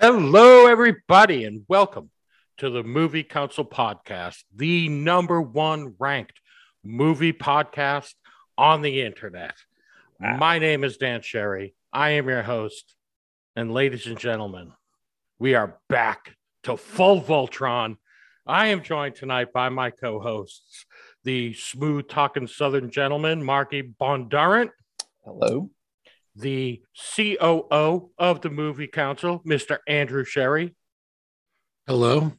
Hello, everybody, and welcome to the Movie Council Podcast, the number one ranked movie podcast on the internet. My name is Dan Sherry. I am your host. And ladies and gentlemen, we are back to full Voltron. I am joined tonight by my co hosts, the smooth talking Southern gentleman, Marky Bondurant, Hello. The COO of the Movie Council, Mr. Andrew Sherry, Hello.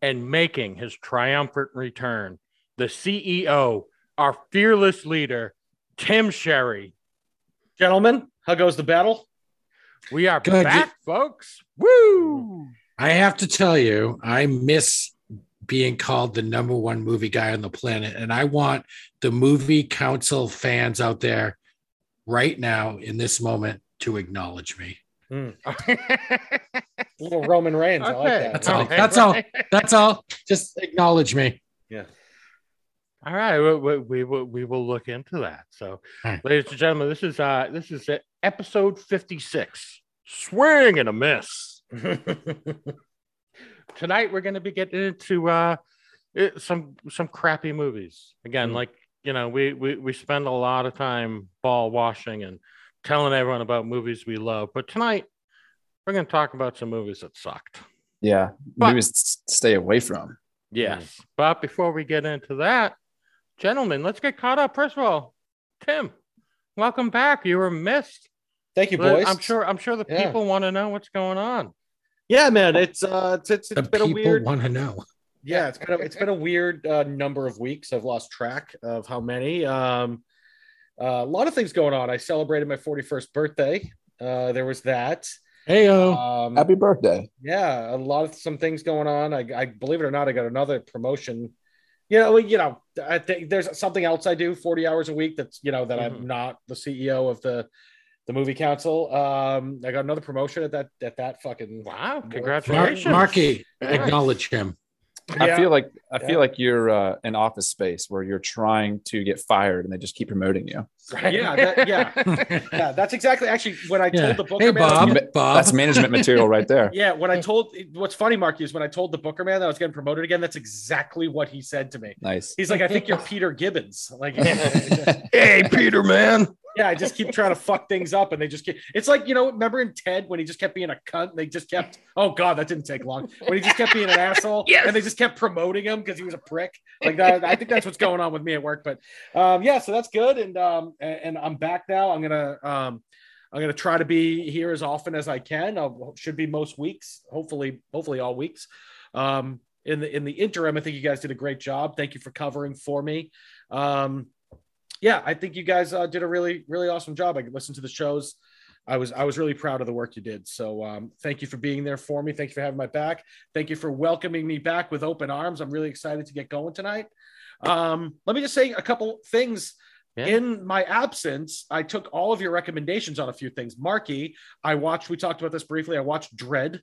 and making his triumphant return, the CEO, our fearless leader, Tim Sherry. Gentlemen, how goes the battle? We are Good. back, folks. Woo! I have to tell you, I miss being called the number one movie guy on the planet. And I want the movie council fans out there right now in this moment to acknowledge me. Little Roman Reigns. I like that. That's all. Okay. That's all. That's all. Just acknowledge me. Yeah. All right, we, we, we will we will look into that. So, All right. ladies and gentlemen, this is uh this is uh, episode fifty six. Swing and a miss. Tonight we're going to be getting into uh some some crappy movies again. Mm. Like you know, we we we spend a lot of time ball washing and telling everyone about movies we love, but tonight we're going to talk about some movies that sucked. Yeah, But- movies to stay away from. Yes. But before we get into that, gentlemen, let's get caught up. First of all, Tim, welcome back. You were missed. Thank you, boys. I'm sure I'm sure the Yeah. people want to know what's going on. Yeah, man. It's uh, it's it's, The it's been a weird. want to know. Yeah, it's been a, it's been a weird uh, number of weeks. I've lost track of how many. Um, uh, a lot of things going on. I celebrated my 41st birthday. Uh, there was that. Hey, oh. Um, Happy birthday. yeah, a lot of some things going on. I, I believe it or not, I got another promotion. You know, you know, I think there's something else I do 40 hours a week. That's you know that Mhm. I'm not the CEO of the the movie council. Um, I got another promotion at that at that fucking Wow, More- congratulations. Mar- Marky, acknowledge him. I feel like I Yeah. feel like you're uh, in office space where you're trying to get fired and they just keep promoting you. Yeah, that, yeah, yeah. That's exactly actually when I Yeah. told the booker Hey, man. I was Bob. You Bob. That's management material right there. yeah, when I told what's funny, Mark, is when I told the booker man that I was getting promoted again. That's exactly what he said to me. Nice. He's like, "I think you're Peter Gibbons." Like, hey, Peter, man. Yeah, I just keep trying to fuck things up, and they just get. It's like you know, remember in Ted when he just kept being a cunt. And they just kept. Oh God, that didn't take long. When he just kept being an asshole, Yes. and they just kept promoting him because he was a prick. Like that. I think that's what's going on with me at work. But um, yeah, so that's good, and um, and, and I'm back now. I'm gonna um, I'm gonna try to be here as often as I can. I should be most weeks. Hopefully, hopefully all weeks. Um, in the in the interim, I think you guys did a great job. Thank you for covering for me. Um, yeah, I think you guys uh, did a really, really awesome job. I listened to the shows. I was, I was really proud of the work you did. So, um, thank you for being there for me. Thank you for having my back. Thank you for welcoming me back with open arms. I'm really excited to get going tonight. Um, let me just say a couple things. Yeah. In my absence, I took all of your recommendations on a few things. Marky, I watched. We talked about this briefly. I watched Dread,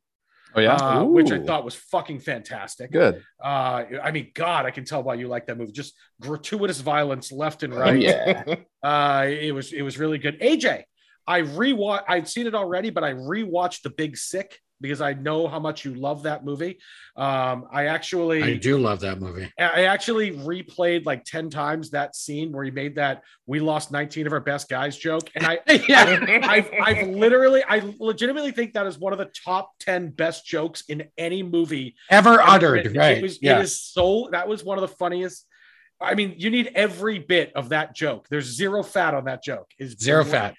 Oh yeah. uh, which I thought was fucking fantastic. good. Uh, I mean, God, I can tell why you like that movie. Just gratuitous violence left and Oh right. yeah. Uh, it was it was really good. AJ, I rewatch. I'd seen it already, but I rewatched The Big Sick because I know how much you love that movie. Um, I actually I do love that movie. I actually replayed like 10 times that scene where he made that we lost 19 of our best guys joke. And I, I I've, I've literally, I legitimately think that is one of the top 10 best jokes in any movie. Ever ever uttered. written. Right. It was, yeah. it is so, that was one of the funniest. I mean, you need every bit of that joke. There's zero fat on that joke. Is Zero fat.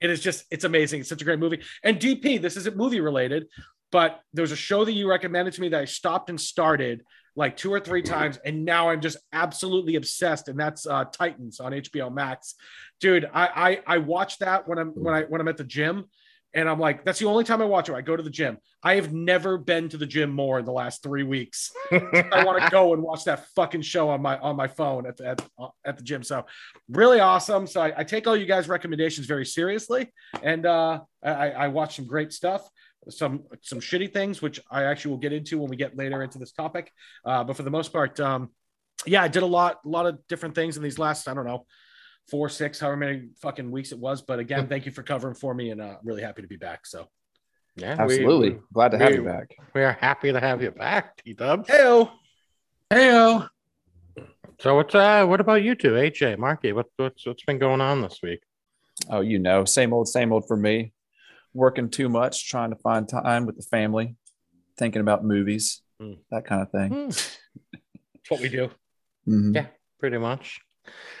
It is just, it's amazing. It's such a great movie. And DP, this isn't movie related, but there was a show that you recommended to me that I stopped and started like two or three times, and now I'm just absolutely obsessed. And that's uh, Titans on HBO Max, dude. I I, I watch that when I'm when I when I'm at the gym and I'm like, that's the only time I watch it. I go to the gym. I have never been to the gym more in the last three weeks. I want to go and watch that fucking show on my on my phone at the, at, at the gym. So really awesome. So I, I take all you guys' recommendations very seriously, and uh, I, I watch some great stuff. Some some shitty things, which I actually will get into when we get later into this topic. Uh, but for the most part, um, yeah, I did a lot a lot of different things in these last I don't know four, six, however many fucking weeks it was. But again, thank you for covering for me, and uh, I'm really happy to be back. So, Yeah, we- Absolutely. Glad to have you back. We are happy to have you back, T Dubs. heyo. Heyo. So what's uh what about you two, AJ, Marky? What, what's what's been going on this week? Oh, you know, same old, same old for me. Working too much, trying to find time with the family, thinking about movies, Hmm. that kind of thing. That's what we do. Mhm. Yeah. Pretty much.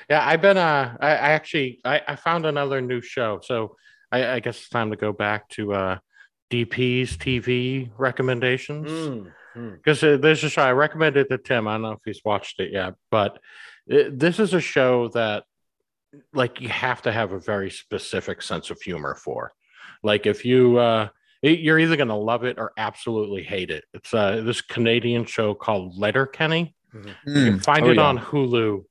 Yeah, I've been uh I, I actually I, I found another new show. So I, I guess it's time to go back to uh DP's TV recommendations. Mm, mm. because uh, there's a show I recommended to Tim. I don't know if he's watched it yet, but it, this is a show that like you have to have a very specific sense of humor for. Like if you uh you're either going to love it or absolutely hate it. It's uh this Canadian show called Letterkenny. You can Mm. find Oh, it yeah. on Hulu.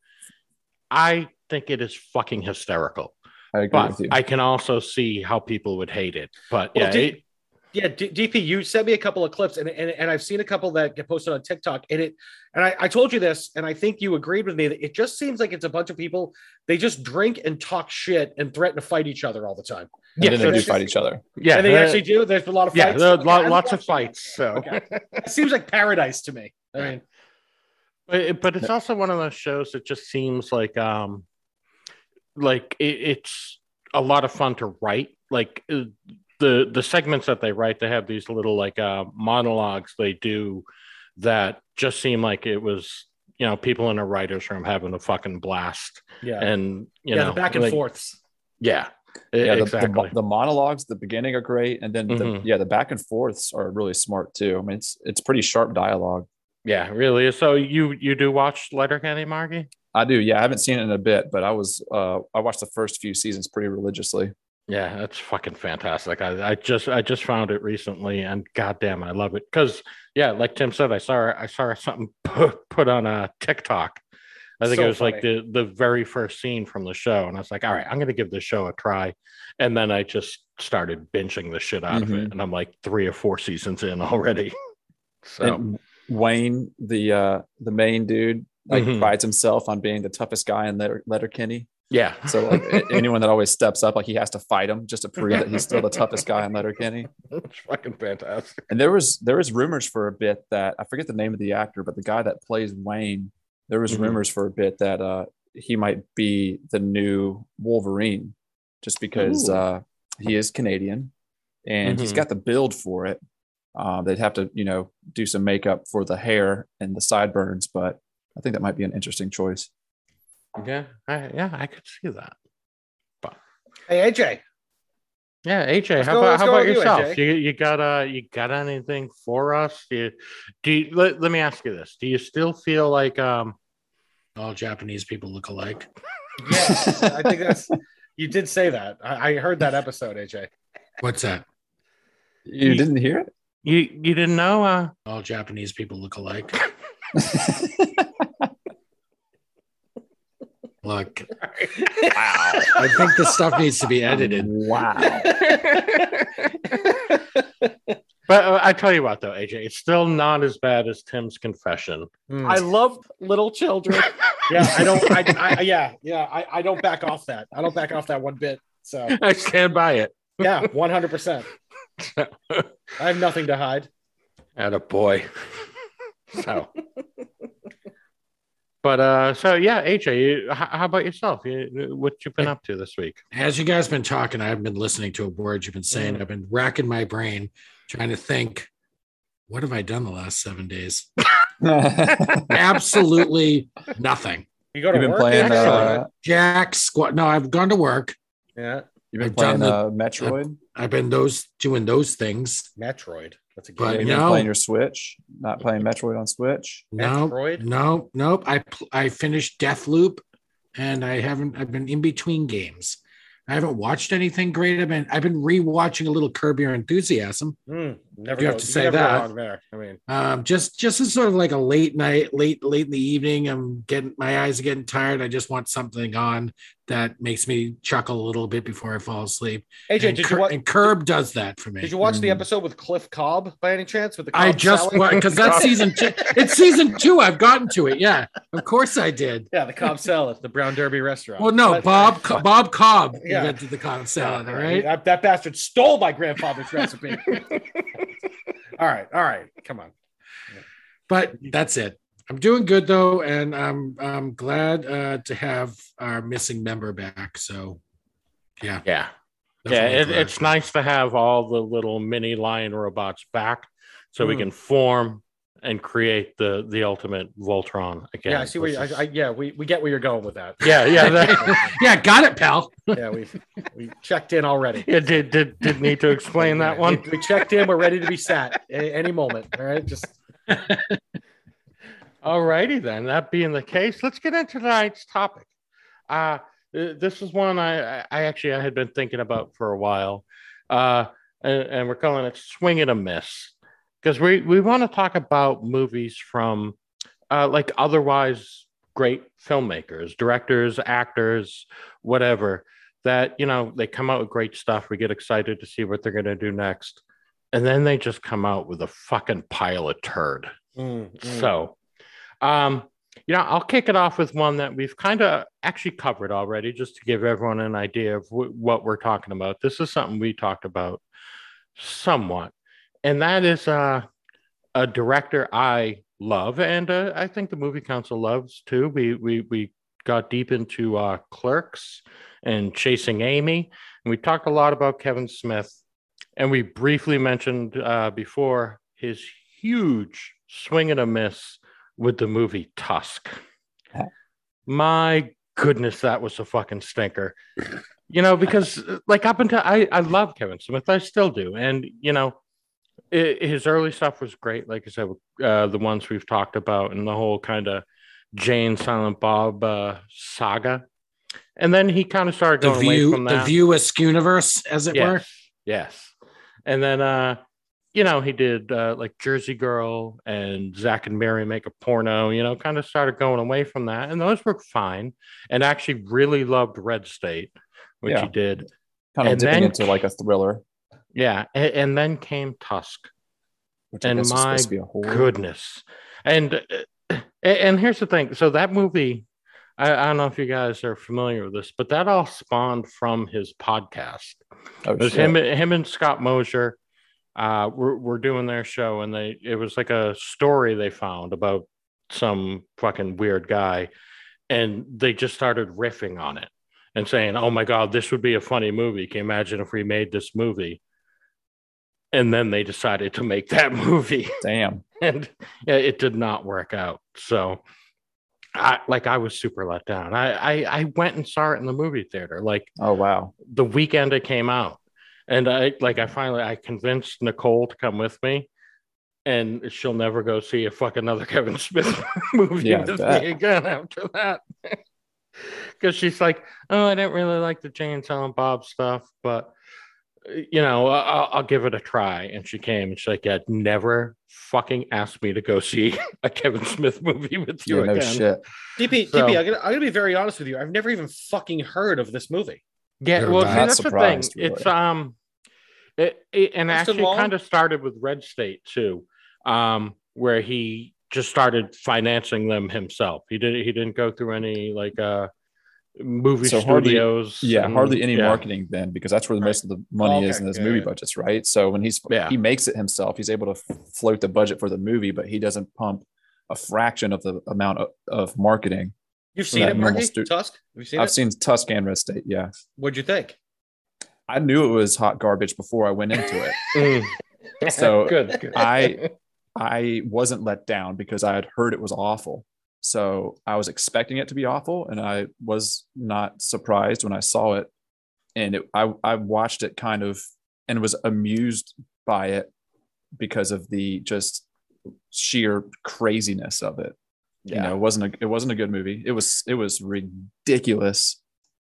I think it is fucking hysterical. I agree But with you. I can also see how people would hate it. But Well, yeah, do- it- Yeah, D- DP, you sent me a couple of clips, and, and and I've seen a couple that get posted on TikTok, and it, and I, I told you this, and I think you agreed with me that it just seems like it's a bunch of people. They just drink and talk shit and threaten to fight each other all the time. Yeah, then so they do fight each other. yeah, and they uh, actually do. There's a lot of yeah, fights. are Okay, lo- lots of fights. So Okay. It seems like paradise to me. I mean, But, it- but it's also one of those shows that just seems like um like it, it's a lot of fun to write. Like uh, the the segments that they write, they have these little like uh monologues they do that just seem like it was you know people in a writer's room having a fucking blast yeah, and you yeah, know the back and like- forths. yeah Yeah, the, exactly the, the monologues, the beginning are great, and then the, Mhm. yeah, the back and forths are really smart too. I mean, it's it's pretty sharp dialogue. Yeah really so you you do watch Letterkenny Marky I do. Yeah, I haven't seen it in a bit, but I was uh I watched the first few seasons pretty religiously. Yeah, that's fucking fantastic. I, I just I just found it recently, and goddamn, I love it. Because yeah, like Tim said, I saw I saw something put, put on a TikTok. I think So it was like the the very first scene from the show, and I was like, all right, I'm gonna give this show a try. And then I just started binging the shit out of it, Mhm. and I'm like three or four seasons in already. So And Wayne, the uh the main dude, like Mhm. prides himself on being the toughest guy in Letter Letterkenny. yeah, So like anyone that always steps up, like he has to fight him just to prove that he's still the toughest guy in Letterkenny. it's fucking fantastic. And there was there was rumors for a bit that I forget the name of the actor, but the guy that plays Wayne, there was Mhm. rumors for a bit that uh he might be the new Wolverine, just because uh he is Canadian and he's Mhm. got the build for it. Um, they'd have to, you know, do some makeup for the hair and the sideburns, but I think that might be an interesting choice. Yeah, I, yeah, I could see that. Hey AJ, Yeah, AJ, What's how going- about how about with you, yourself? You, you got uh you got anything for us? Do you, do you, let, let me ask you this. Do you still feel like um All Japanese people look alike. yeah, I think that's you did say that. I, I heard that episode, AJ. What's that? You didn't hear it? You you didn't know uh All Japanese people look alike. Look, wow. I think this stuff needs to be edited. Wow. but uh, I tell you what though, AJ, it's still not as bad as Tim's confession. I love little children. yeah, I don't. I, I yeah, yeah. I, I don't back off that. I don't back off that one bit. So I stand by it. yeah, one hundred percent. I have nothing to hide. At a boy. So but uh so yeah, AJ, you, how, how about yourself? You, what you been up to this week? As you guys been talking, I've been listening to a word you've been saying. Mm. I've been racking my brain trying to think, what have I done the last seven days? Absolutely nothing. You go to You've been work. playing AJ? uh, Jack squat. No, I've gone to work. yeah, you've been I've playing the- uh, Metroid. I've been those doing those things. Metroid. That's a But game. You've no. been playing your Switch, not playing Metroid on Switch. No, Metroid? no, nope. I pl- I finished Deathloop, and I haven't. I've been in between games. I haven't watched anything great. I've been I've been rewatching a little Curb Your Enthusiasm. Mm, never You have to say that. there. I mean, Um, just just as sort of like a late night, late late in the evening. I'm getting my eyes are getting tired. I just want something on that makes me chuckle a little bit before I fall asleep. AJ, and, did Cur- you watch? and Curb does that for me. Did you watch the Mm. episode with Cliff Cobb by any chance? With the Cobb I just because that's season two. It's season two. I've gotten to it. Yeah, of course I did. yeah, the Cobb salad, the Brown Derby restaurant. Well, no, But- Bob Co- Bob Cobb Yeah. invented the Cobb salad. All right. That, that bastard stole my grandfather's recipe. all right, all right, come on. but that's it. I'm doing good though, and I'm I'm glad uh, to have our missing member back. So, yeah, Yeah. Yeah, it, it's nice to have all the little mini lion robots back so we Mm. can form and create the the ultimate Voltron again. Yeah, I see where you, This I, I, yeah, we, we get where you're going with that. yeah, yeah, that, yeah, got it, pal. yeah, we we checked in already. yeah. Did did did need to explain that one? We, we checked in. We're ready to be sat any moment. All right, just All righty then. That being the case, let's get into tonight's topic. Uh, this is one I, I actually I had been thinking about for a while, uh, and, and we're calling it "Swing and a Miss" because we we want to talk about movies from uh, like otherwise great filmmakers, directors, actors, whatever. That you know they come out with great stuff. We get excited to see what they're going to do next, and then they just come out with a fucking pile of turd. mm, mm. So, um, you know, I'll kick it off with one that we've kind of actually covered already, just to give everyone an idea of wh- what we're talking about. This is something we talked about somewhat, and that is uh, a director I love, and uh, I think the movie council loves too. We we we got deep into uh, Clerks and Chasing Amy, and we talked a lot about Kevin Smith, and we briefly mentioned uh, before his huge swing and a miss with the movie Tusk. My goodness, that was a fucking stinker. You know, because like up until I, I love Kevin Smith, I still do, and you know, i his early stuff was great. Like I said, uh, the ones we've talked about, and the whole kind of Jay and Silent Bob uh, saga, and then he kind of started The going away view, from the that view universe, as it were. yes, yes. And then uh, you know, he did uh like Jersey Girl and Zack and Miri make a porno, you know, kind of started going away from that. And those were fine. And actually really loved Red State, which Yeah. he did. Kind of And dipping then- into like a thriller, Yeah. And, and then came Tusk. which And my supposed to be a horror. Goodness. And uh, and here's the thing. So that movie, I, I don't know if you guys are familiar with this, but that all spawned from his podcast. Oh, It was shit. him, him and Scott Mosier. Uh, were, were doing their show, and they it was like a story they found about some fucking weird guy, and they just started riffing on it and saying, "Oh my god, this would be a funny movie. Can you imagine if we made this movie?" And then they decided to make that movie, Damn. and yeah, it did not work out. So, I like I was super let down. I I, I went and saw it in the movie theater, like Oh wow. the weekend it came out and i like i finally i convinced nicole to come with me and she'll never go see a fuck another kevin smith movie Yeah, with me again after that because she's like oh i didn't really like the jay and silent bob stuff but you know I'll, I'll give it a try and she came and she's like yeah never fucking ask me to go see a kevin smith movie with you Yeah, no again shit. DP, So- DP, I'm gonna, I'm gonna be very honest with you. I've never even fucking heard of this movie. Yeah, You're well, see, that's the thing. surprised, It's um, it, it and Justin actually Long? kind of started with Red State too, um, where he just started financing them himself. He did he didn't go through any like uh movie So hardly- studios. Yeah, and- hardly any yeah. marketing then, because that's where the Right. most of the money Oh, is in those Yeah, movie yeah. budgets, right? So when he's Yeah. he makes it himself, he's able to float the budget for the movie, but he doesn't pump a fraction of the amount of, of marketing. You've seen it, normal Marky? stu- Tusk? Have you seen I've it? seen Tusk and Red State. Yeah, What'd you think? I knew it was hot garbage before I went into it. Mm. So, good, good. I- I wasn't let down because I had heard it was awful. So I was expecting it to be awful, and I was not surprised when I saw it. And it, I I watched it kind of and was amused by it because of the just sheer craziness of it. You know, it wasn't a it wasn't a good movie. It was it was ridiculous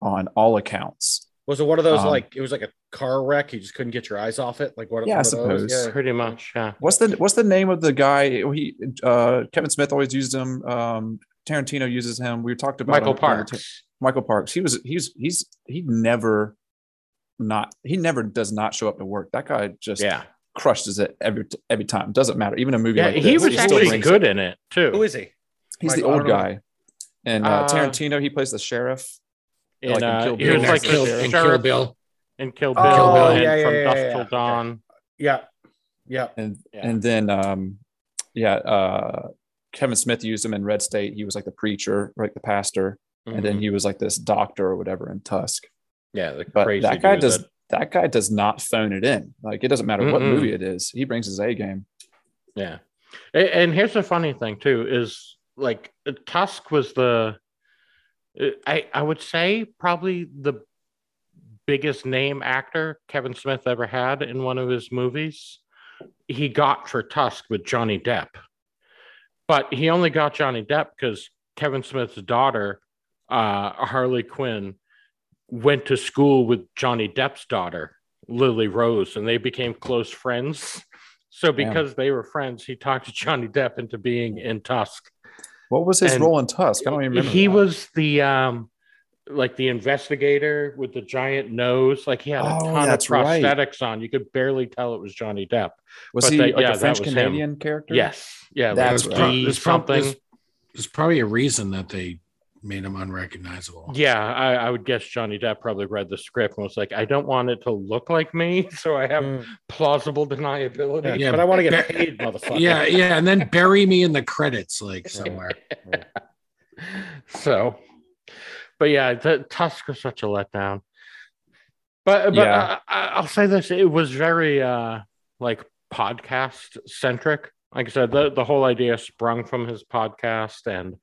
on all accounts. Was it one of those Um, like it was like a car wreck? You just couldn't get your eyes off it. Like what? Yeah, I one those? suppose. Yeah. Pretty much, yeah. What's the What's the name of the guy? He uh, Kevin Smith always used him. Um, Tarantino uses him. We talked about Michael him on the ta- Parks. Michael Parks. He was he's he's he never not he never does not show up to work. That guy just Yeah. crushes it every every time. Doesn't matter. Even a movie Yeah, like he this, was still actually brings good it. in it too. Who is he? He's Michael- the old guy. And uh, Uh, Tarantino, he plays the sheriff. In, like in uh, Kill he Bill. was like Kill, the in Kill Bill. in Kill Bill, Oh, and yeah, yeah, from yeah, Dusk yeah, Till yeah. Dawn. Yeah, yeah. And Yeah. and then um yeah, uh Kevin Smith used him in Red State. He was like the preacher, like the pastor, and then Mhm. he was like this doctor or whatever in Tusk. yeah, the But crazy that guy does that- that guy does not phone it in. Like it doesn't matter what Mm-mm. movie it is. He brings his A game. Yeah. And here's the funny thing too is like Tusk was the I I would say probably the biggest name actor Kevin Smith ever had in one of his movies. He got for Tusk with Johnny Depp. But he only got Johnny Depp because Kevin Smith's daughter, uh, Harley Quinn, went to school with Johnny Depp's daughter, Lily Rose, and they became close friends. So Damn. because they were friends, he talked to Johnny Depp into being in Tusk. What was his And role in Tusk? I don't even remember. He that. was the um like the investigator with the giant nose. Like he had a Oh, ton of that's right. prosthetics on. You could barely tell it was Johnny Depp. was but he they- like yeah, a French was him. Canadian character? Yes. Yeah. That's like right. There's, something. there's, there's probably a reason that they made him unrecognizable. Yeah, I, I would guess Johnny Depp probably read the script and was like, I don't want it to look like me, so I have Mm. plausible deniability. Yeah, but I want to get paid, motherfucker. Yeah, yeah, and then bury me in the credits like somewhere. so, but yeah, the, Tusk was such a letdown. But but Yeah. I, I, I'll say this: it was very uh like podcast centric. Like I said, the the whole idea sprung from his podcast, and l-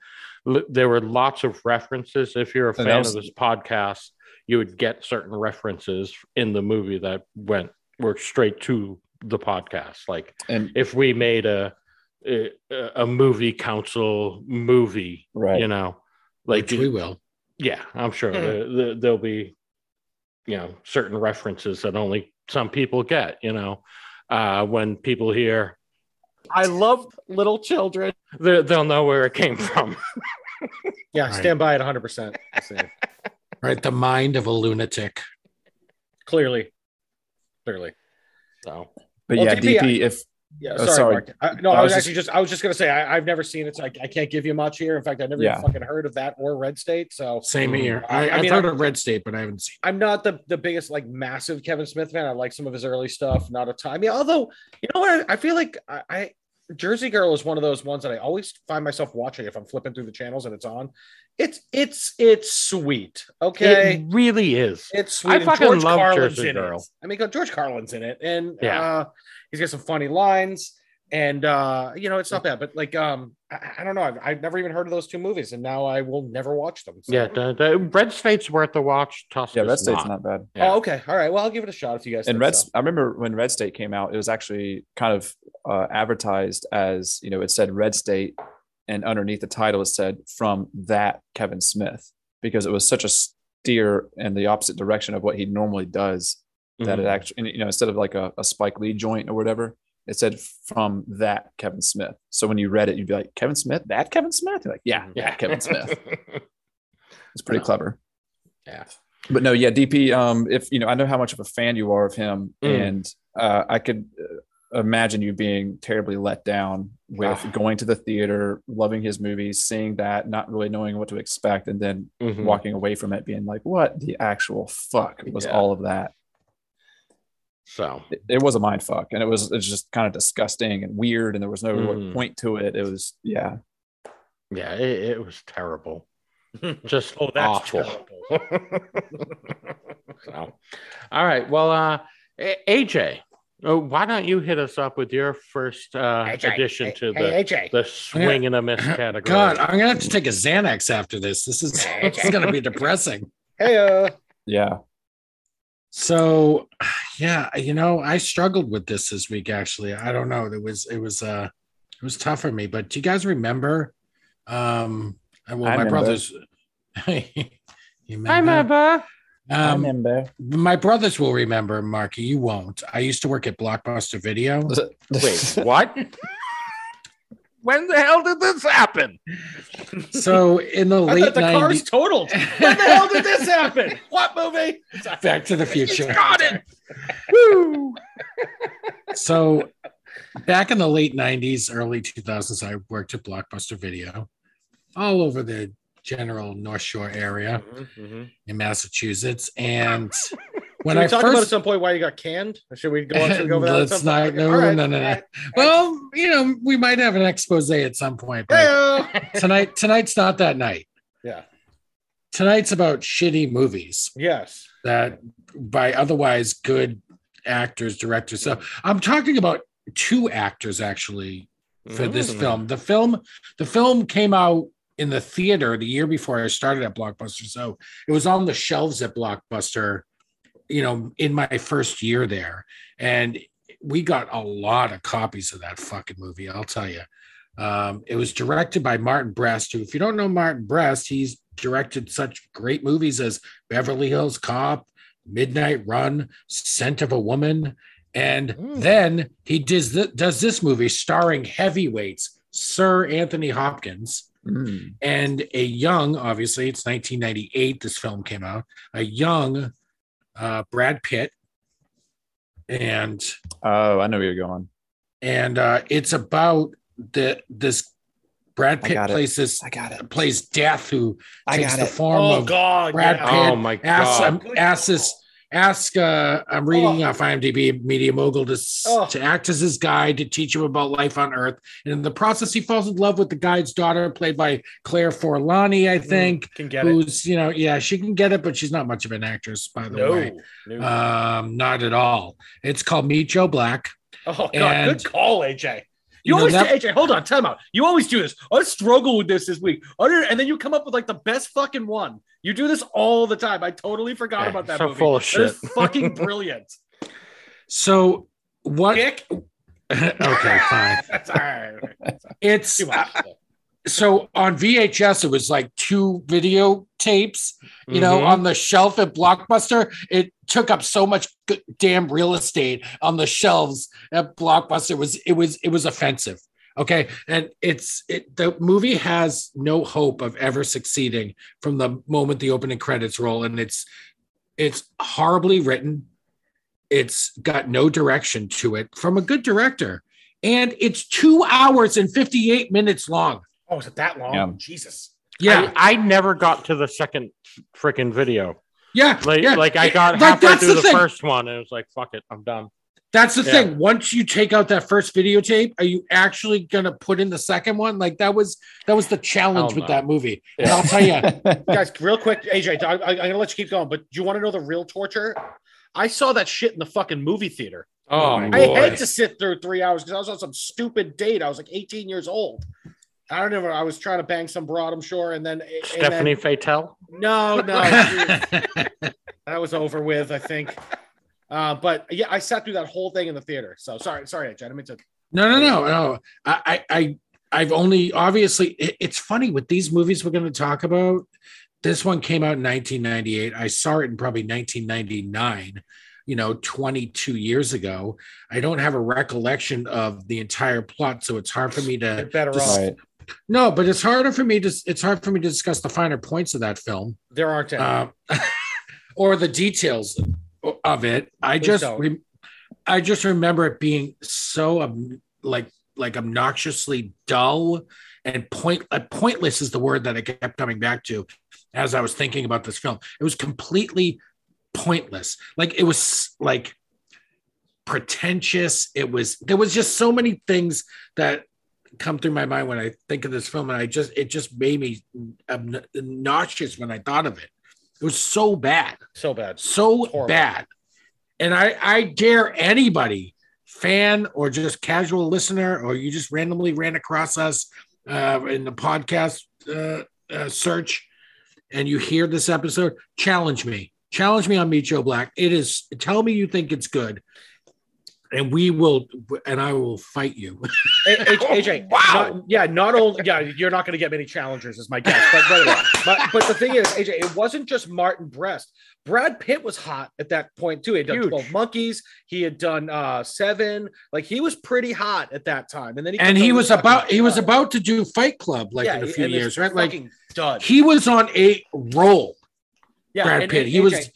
there were lots of references. If you're a And fan was- of his podcast, you would get certain references in the movie that went were straight to the podcast. Like And if we made a a, a movie council movie, right. you know, like Which we will. yeah, I'm sure Hmm. there- there- there'll be, you know, certain references that only some people get. You know, uh, when people hear, I love little children. they, they'll know where it came from. Yeah, Right. stand by it 100. percent Right, the mind of a lunatic. Clearly, clearly. So But Well, yeah, DP, DP. If Yeah, Oh, sorry, sorry. Mark. I, no, I I was was actually just I was just gonna say I, I've never seen it, so I, I can't give you much here. In fact, I never Yeah. even fucking heard of that or Red State. So Same Mhm. here. I- I, I I've mean, heard I- of Red State, but I haven't seen. I'm not the the biggest like massive Kevin Smith fan. I like some of his early stuff, not a ton. I mean, although you know what, I feel like I, I Jersey Girl is one of those ones that I always find myself watching if I'm flipping through the channels and it's on. It's it's it's sweet. Okay. it really is. It's sweet. I fucking George love Carlin's Jersey in Girl. it. I mean, George Carlin's in it, and Yeah. uh, he's got some funny lines, and uh, you know, it's not bad. But like, um, I, I don't know. I've, I've never even heard of those two movies, and now I will never watch them. So- Yeah, the, the Red State's worth a watch. Tusk yeah, Red State's not. not bad. Yeah. Oh, okay. All right. Well, I'll give it a shot if you guys. and think Red, so. I remember when Red State came out, it was actually kind of uh, advertised as you know it said Red State, and underneath the title it said from that Kevin Smith because it was such a steer in the opposite direction of what he normally does that it Mhm. actually you know instead of like a, a Spike Lee joint or whatever. It said from that Kevin Smith. So when you read it, you'd be like, Kevin Smith, that Kevin Smith? You're like, yeah, yeah, Kevin Smith. It's pretty No. clever. Yeah. But no, yeah, DP. Um, if you know, I know how much of a fan you are of him, Mm. and uh, I could uh, imagine you being terribly let down with Ah. going to the theater, loving his movies, seeing that, not really knowing what to expect, and then Mhm. walking away from it being like, "What the actual fuck was Yeah. all of that?" So It, it was a mind fuck, and it was it was just kind of disgusting and weird, and there was no Mm. point to it. It was yeah, yeah, it, it was terrible. Just Oh, that's awful. terrible. so, all right. Well, uh, AJ, uh, why don't you hit us up with your first uh, AJ, addition to hey, the hey, AJ. the swing and a miss category? God, I'm gonna have to take a Xanax after this. This is this is gonna be depressing. Hey, uh, yeah. So, yeah, you know, I struggled with this this week. Actually, I don't know. It was it was uh it was tough for me. But do you guys remember? Um, well, I my remember. brothers. you I remember? remember. I Um, remember. my brothers will remember, Marky. You won't. I used to work at Blockbuster Video. Wait, what? when the hell did this happen? So in the late thought the car's 90s, totaled. When the hell did this happen? What movie? Back to the Future. He's Got it. Woo! So back in the late 90s, early 2000s, I worked at Blockbuster Video all over the general North Shore area mm-hmm, mm-hmm. in Massachusetts. And when Should we I talk about at some point why you got canned? Or should we go on? Should we go over that? Let's not. No, right. no, no, no. Well, you know, we might have an expose at some point. Tonight, tonight's not that night. Yeah. Tonight's about shitty movies Yes. that by otherwise good actors, directors. So I'm talking about two actors actually for this Mm. film. The film, the film came out in the theater the year before I started at Blockbuster. So it was on the shelves at Blockbuster, you know, in my first year there. And we got a lot of copies of that fucking movie, I'll tell you. Um, it was directed by Martin Brest, who, if you don't know Martin Brest, he's directed such great movies as Beverly Hills Cop, Midnight Run, Scent of a Woman. And Hmm. then he does, th- does this movie starring heavyweights, Sir Anthony Hopkins, Mm. and a young, obviously, it's 1998, this film came out, a young uh, Brad Pitt. And Oh, I know where you're going. and uh, it's about the this Brad Pitt got it. plays this I got it. plays Death, who I takes got the form Oh of God. Brad yeah. Pitt. Oh my ask, god. um, ask this ask uh i'm reading Oh. off imdb media mogul to, Oh. to act as his guide to teach him about life on earth and in the process he falls in love with the guide's daughter played by claire forlani i think Can get it. who's you know yeah she can get it but she's not much of an actress by the way No. no. um not at all it's called meet joe black oh God. and- good call, AJ. You You, know, always that- do, AJ. Hold on, time out. You always do this. I struggle with this this week, and then you come up with like the best fucking one. You do this all the time. I totally forgot Yeah, about that so movie. full of That is shit. fucking brilliant. so what okay fine That's all right. it's Too much. So on VHS, it was like two video tapes, you know, Mhm. on the shelf at Blockbuster. It took up so much damn real estate on the shelves at Blockbuster. It was it was it was offensive. Okay, and it's it the movie has no hope of ever succeeding from the moment the opening credits roll, and it's it's horribly written. It's got no direction to it from a good director, and it's two hours and fifty eight minutes long. Oh, is it that long? Yeah. Jesus. Yeah, I, I never got to the second freaking video. yeah, Like, yeah. like I got Like, halfway that's through the the, first one, and it was like, "Fuck it, I'm done." That's the Yeah. thing. Once you take out that first videotape, are you actually gonna put in the second one? Like that was that was the challenge oh, with no. that movie. And I'll tell you, Guys, real quick, AJ, I, I, I'm gonna let you keep going, but do you want to know the real torture? I saw that shit in the fucking movie theater. Oh, my I boy. had to sit through three hours because I was on some stupid date. I was like 18 years old. I don't know. I was trying to bang some broad, I'm sure, and then and then- Stephanie Fatel. no, no, that was over with. I think. Uh, but yeah, I sat through that whole thing in the theater. So sorry, sorry, AJ. I didn't mean to. no, no, no, no. I, I, I I've only obviously. It, it's funny with these movies we're going to talk about. This one came out in 1998. I saw it in probably 1999. You know, 22 years ago. I don't have a recollection of the entire plot, so it's hard for me to You're better just- off. right. No, but it's harder for me to it's hard for me to discuss the finer points of that film There aren't any. um, or the details of it. I Please just don't. I just remember it being so um, like like obnoxiously dull and point uh, pointless is the word that I kept coming back to as I was thinking about this film. It was completely pointless. Like it was like pretentious. It was there was just so many things that come through my mind when I think of this film, and I just it just made me obn- nauseous when I thought of it. It was so bad, so bad. so Horrible. bad, and I I dare anybody, fan or just casual listener, or you just randomly ran across us uh, in the podcast uh, uh, search, and you hear this episode, challenge me. Challenge me on Meet Joe Black. It is. Tell me you think it's good. And we will, and I will fight you. AJ, Wow. not- yeah, not only yeah, you're not going to get many challengers, is my guess. But, but but the thing is, AJ, it wasn't just Martin Brest. Brad Pitt was hot at that point too. He had done Huge. Twelve Monkeys. He had done uh Seven. Like he was pretty hot at that time. And then he and he was about he was about to do Fight Club like Yeah, in a few years, right? Like dud. he was on a roll. yeah, Brad and- Pitt. and he was, AJ,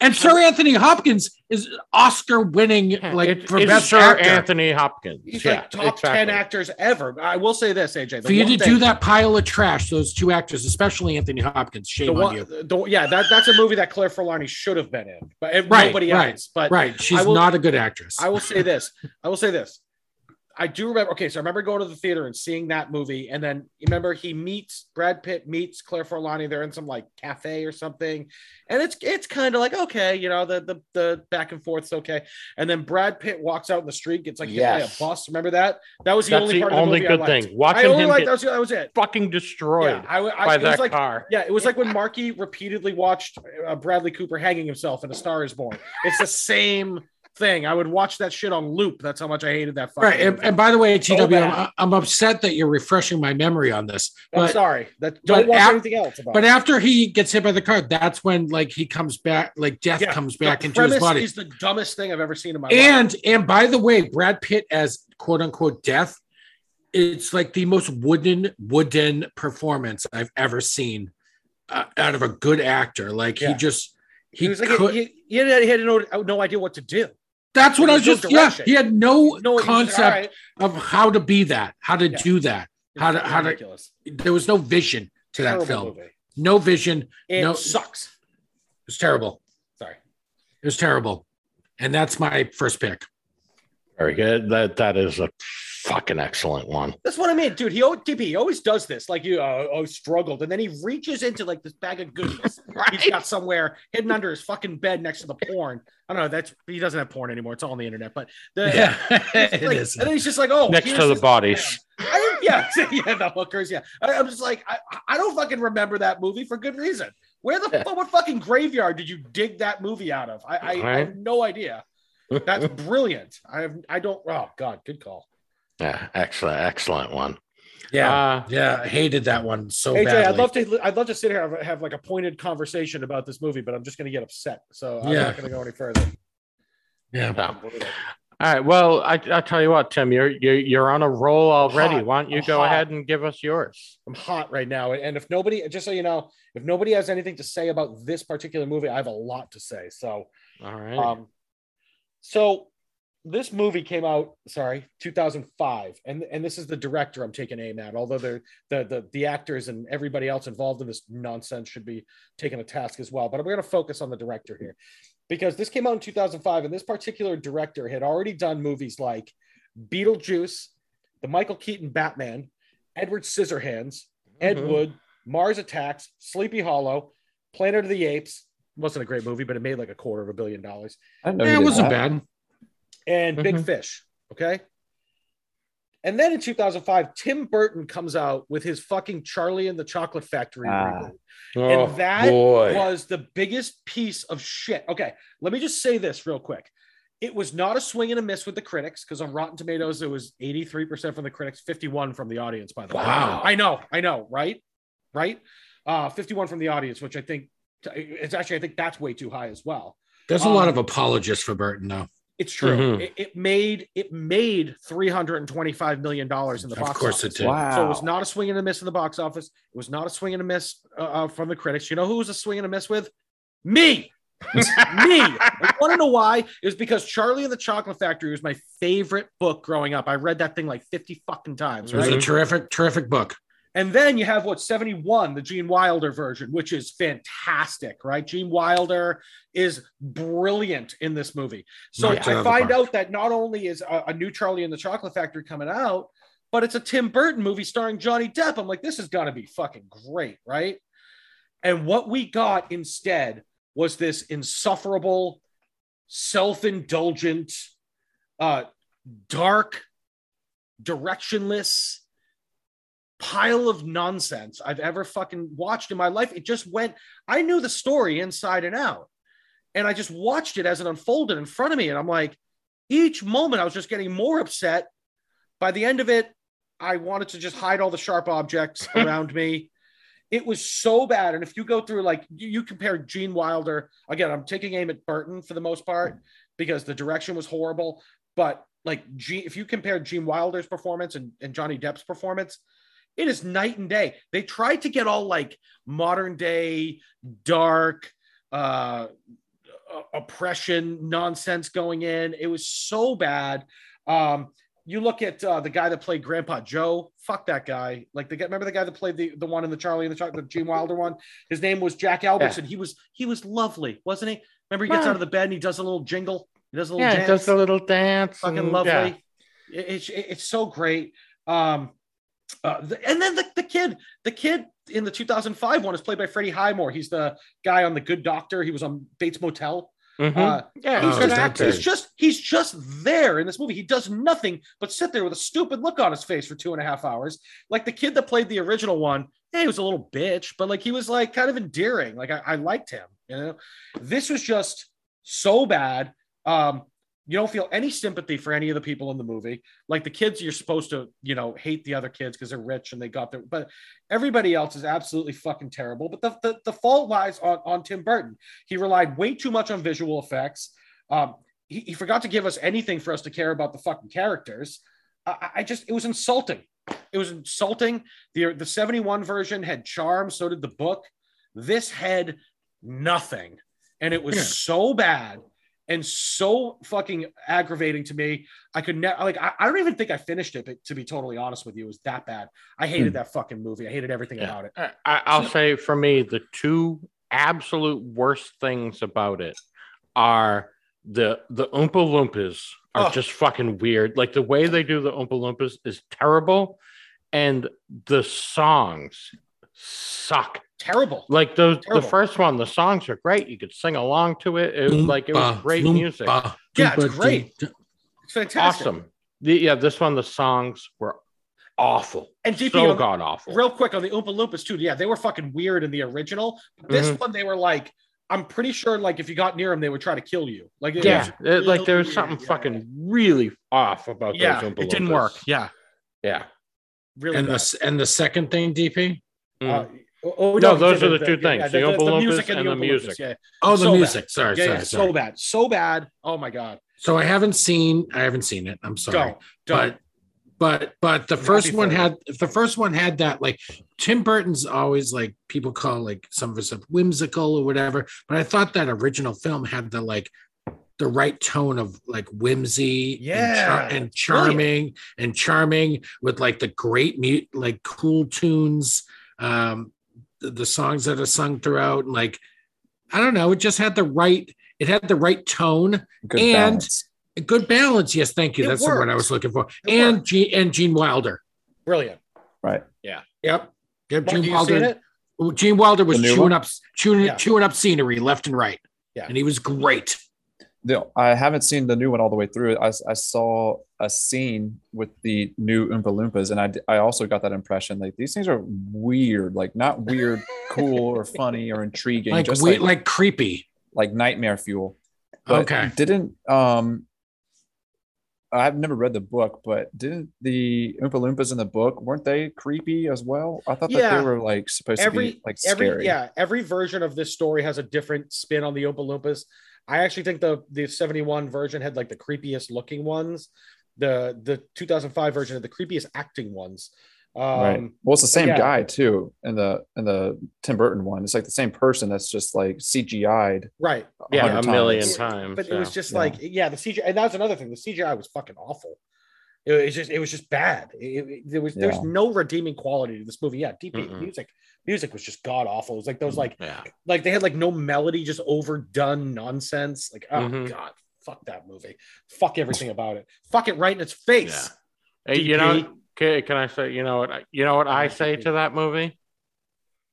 and Sir Anthony Hopkins is Oscar winning, like It- for it's best Sir actor. Anthony Hopkins. He's yeah, like top ten actors ever. I will say this, AJ. For you one to thing- do that pile of trash, those two actors, especially Anthony Hopkins, shame the on you. the, yeah, that, that's a movie that Claire Forlani should have been in, but Right, nobody right, else. But Right, she's will- not a good actress. I will say this. I will say this. I do remember. Okay, so I remember going to the theater and seeing that movie, and then remember he meets Brad Pitt meets Claire Forlani. They're in some like cafe or something, and it's it's kind of like okay, you know, the the the back and forth's okay. And then Brad Pitt walks out in the street, gets like hit by a bus. Remember that? That was the That's only the part of the only movie good I liked. thing. I Watching only him liked get that was, that was it. fucking destroyed Yeah, I, I, by it was like car. yeah, it was like when Marky repeatedly watched uh, Bradley Cooper hanging himself in A Star Is Born. It's the same thing. I would watch that shit on loop. That's how much I hated that. fucking right, and, and by the way, TW, I'm. I'm upset that you're refreshing my memory on this. I'm sorry. That don't but watch af- anything else about. but it. after he gets hit by the car, that's when like he comes back, like death Yeah, comes back into his body. is the dumbest thing I've ever seen in my life. and and by the way, Brad Pitt as quote unquote death, it's like the most wooden wooden performance I've ever seen uh, out of a good actor. Like Yeah. he just he, He was like could, he, he had, he had no, no idea what to do. That's what I was just no yeah. He had no No he was like, concept "All right." of how to be that, how to Yeah. do that. How to fucking how to there was no vision to that film. movie. No vision. It No- sucks. It was terrible. Sorry. It was terrible. And that's my first pick. Very good. That that is a fucking excellent one. That's what I mean, dude. He DP, he always does this. Like you, uh, oh, struggled, and then he reaches into like this bag of goodness he's got somewhere hidden under his fucking bed next to the porn. I don't know. That's he doesn't have porn anymore. It's all on the internet. But the, Yeah, it like- is. And then he's just like, oh, Next to the bodies. I, yeah, yeah, the hookers. Yeah, I, I'm just like, I, I don't fucking remember that movie for good reason. Where the fuck, what fucking graveyard did you dig that movie out of? I, I, I have no idea. That's brilliant. I have, I don't. Oh God, good call. Yeah, excellent, excellent one. Yeah. Uh, yeah. I hated that one so AJ, badly. I'd love to. I'd love to sit here and have, have like a pointed conversation about this movie, but I'm just going to get upset. So I'm Yeah. not going to go any further. yeah. no. All right. Well, I I tell you what, Tim, you're you're you're on a roll already. Why don't you I'm go hot. ahead and give us yours? I'm hot right now, and if nobody, just so you know, if nobody has anything to say about this particular movie, I have a lot to say. So All right. Um, so this movie came out, sorry, 2005, and and this is the director I'm taking aim at. Although the the the, the actors and everybody else involved in this nonsense should be taking a task as well. But I'm going to focus on the director here because this came out in 2005, and this particular director had already done movies like Beetlejuice, the Michael Keaton Batman, Edward Scissorhands, Ed Mhm. Wood, Mars Attacks, Sleepy Hollow, Planet of the Apes. Wasn't a great movie, but it made like a quarter of a billion dollars. I know Yeah, it wasn't that. bad. And Big Mhm. Fish. Okay. And then in 2005, Tim Burton comes out with his fucking Charlie and the Chocolate Factory Ah. reboot. oh, and that boy. was the biggest piece of shit. Okay, let me just say this real quick. It was not a swing and a miss with the critics because on Rotten Tomatoes it was 83% from the critics, 51 from the audience, by the way. Wow. I know, I know, right? Right? Uh 51 from the audience, which I think it's actually I think that's way too high as well. There's a lot Um, of apologists for Burton, though. It's true. Mhm. It, it made it made 325 million dollars in the Of box Of course office. it did. Wow. So it was not a swing and a miss in the box office. It was not a swing and a miss uh, uh, from the critics. You know who was a swing and a miss with? Me. Me. I want to know why? It was because Charlie and the Chocolate Factory was my favorite book growing up. I read that thing like 50 fucking times. It was Right? a terrific, terrific book. And then you have what 71, the Gene Wilder version, which is fantastic, right? Gene Wilder is brilliant in this movie. So Knocked I find out that not only is a, a new Charlie and the Chocolate Factory coming out, but it's a Tim Burton movie starring Johnny Depp. I'm like, this is gonna be fucking great, right? And what we got instead was this insufferable, self-indulgent, uh, dark, directionless pile of nonsense I've ever fucking watched in my life. It just went, I knew the story inside and out. And I just watched it as it unfolded in front of me. And I'm like, each moment I was just getting more upset. By the end of it, I wanted to just hide all the sharp objects around me. It was so bad. And if you go through, like, you, compare Gene Wilder, again, I'm taking aim at Burton for the most part because the direction was horrible. But like, Gene, if you compare Gene Wilder's performance and, and Johnny Depp's performance, it is night and day. They tried to get all like modern day, dark, uh, oppression nonsense going in. It was so bad. Um, you look at uh, the guy that played Grandpa Joe. Fuck that guy. Like the guy, remember the guy that played the, the one in the Charlie and the Chocolate, the Gene Wilder one. His name was Jack Albertson. He was he was lovely, wasn't he? Remember he gets Yeah. out of the bed and he does a little jingle. He does a little Yeah, it dance. does a little dance. fucking and- lovely. yeah. It- it's it's so great. Um, uh, the, and then the, the kid, the kid in the 2005 one is played by Freddie Highmore. He's the guy on the Good Doctor. He was on Bates Motel. Mhm. Uh, yeah, he's, he's Oh, good just, actor. he's just he's just there in this movie. He does nothing but sit there with a stupid look on his face for two and a half hours. Like the kid that played the original one, yeah, he was a little bitch, but like he was like kind of endearing. Like I, I liked him. You know, this was just so bad. Um, you don't feel any sympathy for any of the people in the movie. Like the kids, you're supposed to, you know, hate the other kids because they're rich and they got their. But everybody else is absolutely fucking terrible. But the the, the fault lies on on Tim Burton. He relied way too much on visual effects. Um, he, he forgot to give us anything for us to care about the fucking characters. I, I- just it was insulting. It was insulting. The the 71 version had charm, so did the book. This had nothing. And it was so bad and so fucking aggravating to me. I could never like I, I don't even think I finished it, but to be totally honest with you, it was that bad. I hated Hmm. that fucking movie. I hated everything Yeah. about it. I, I- I'll say for me, the two absolute worst things about it are the the Oompa Loompas are Oh. just fucking weird. Like the way they do the Oompa Loompas is terrible, and the songs suck. Terrible. Like those, Terrible. the first one, the songs are great. You could sing along to it. It was like it was great music, Yeah, it's great. It's fantastic. awesome. The, yeah, this one, the songs were awful, And DP so on- god awful. real quick on the Oompa Loompas too. Yeah, they were fucking weird in the original. This Mm-hmm. one, they were like, I'm pretty sure, like if you got near them, they would try to kill you. Like, it yeah, was it- like there was something weird. Yeah, fucking really off about Yeah, those Oompa it didn't work. Yeah, Yeah. really. And bad. the and the second thing, DP. Mm. Uh, oh, oh, No, those are the two things, the Oompa Loompas and the Oompa music. Loompas, Yeah, Oh, the So bad. music. Sorry, yeah, sorry, yeah, sorry. so bad, so bad. Oh my god, So I haven't seen. I haven't seen it. I'm sorry. go, don't. but but but the I'm first one had the first one had that like Tim Burton's always like people call like some of us stuff whimsical or whatever. But I thought that original film had the like the right tone of like whimsy Yeah, and, char- and brilliant. charming and charming with like the great mute like cool tunes um the, the songs that are sung throughout and like i don't know it just had the right it had the right tone Good And- balance. good balance yes thank you It that's the word i was looking for It and worked. Gene, and gene wilder Brilliant. Right. yep yep Mark, gene wilder gene wilder was chewing one? up chewing, Yeah. chewing up scenery left and right Yeah. and he was great The, I haven't seen the new one all the way through. I, I saw a scene with the new Oompa Loompas, and I I also got that impression like these things are weird, like not weird, cool or funny or intriguing, like just we, like, like creepy like nightmare fuel. But Okay. Didn't um I've never read the book, but didn't the Oompa Loompas in the book weren't they creepy as well? I thought that they were like supposed to Every be like every scary. yeah, every version of this story has a different spin on the Oompa Loompas. I actually think the the 71 version had like the creepiest looking ones. The the 2005 version had the creepiest acting ones. Um, right. Well, it's the same yeah. guy too in the in the Tim Burton one. It's like the same person that's just like CGI'd. right. a Yeah, hundred a million times. times. but it was just Yeah. like yeah the cgi and that was another thing the cgi was fucking awful it was just it was just bad It- it- there was there was no redeeming quality to this movie yeah dp Mm-mm. music music was just god awful it was like those like yeah. like they had like no melody just overdone nonsense like oh Mhm. god fuck that movie fuck everything about it fuck it right in its face Hey, you know, DP. can, can I say, you know what, you know what I say to that movie?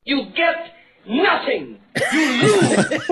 You get nothing. You lose. Good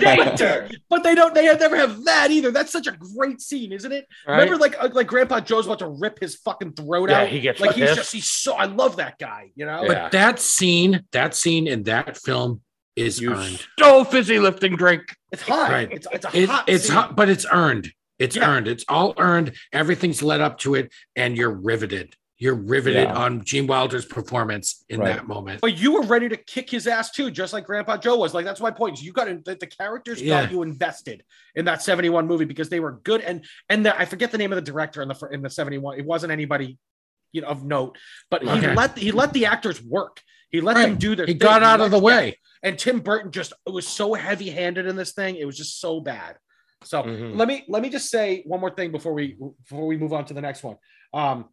day, sir. but they don't they have never have that either that's such a great scene isn't it Right? remember like uh, like grandpa joe's about to rip his fucking throat yeah, out he gets like he's pissed. just he's so i love that guy you know Yeah. but that scene that scene in that film is you earned stole fizzy lifting drink. It's hot. Right. It's, it's a It- hot. it's scene. hot, but it's earned. It's Yeah. earned. It's all earned. Everything's led up to it, and you're riveted. You're riveted Yeah. on Gene Wilder's performance in Right. that moment. But you were ready to kick his ass too, just like Grandpa Joe was. Like that's my point. You got in, the, the characters Yeah. got you invested in that '71 movie because they were good. And and the, I forget the name of the director in the in the '71. It wasn't anybody, you know, of note. But he let he let the actors work. He let them do their. He thing. got out of let- the way. And Tim Burton just was so heavy handed in this thing. It was just so bad. So Mhm. let me let me just say one more thing before we before we move on to the next one. Um,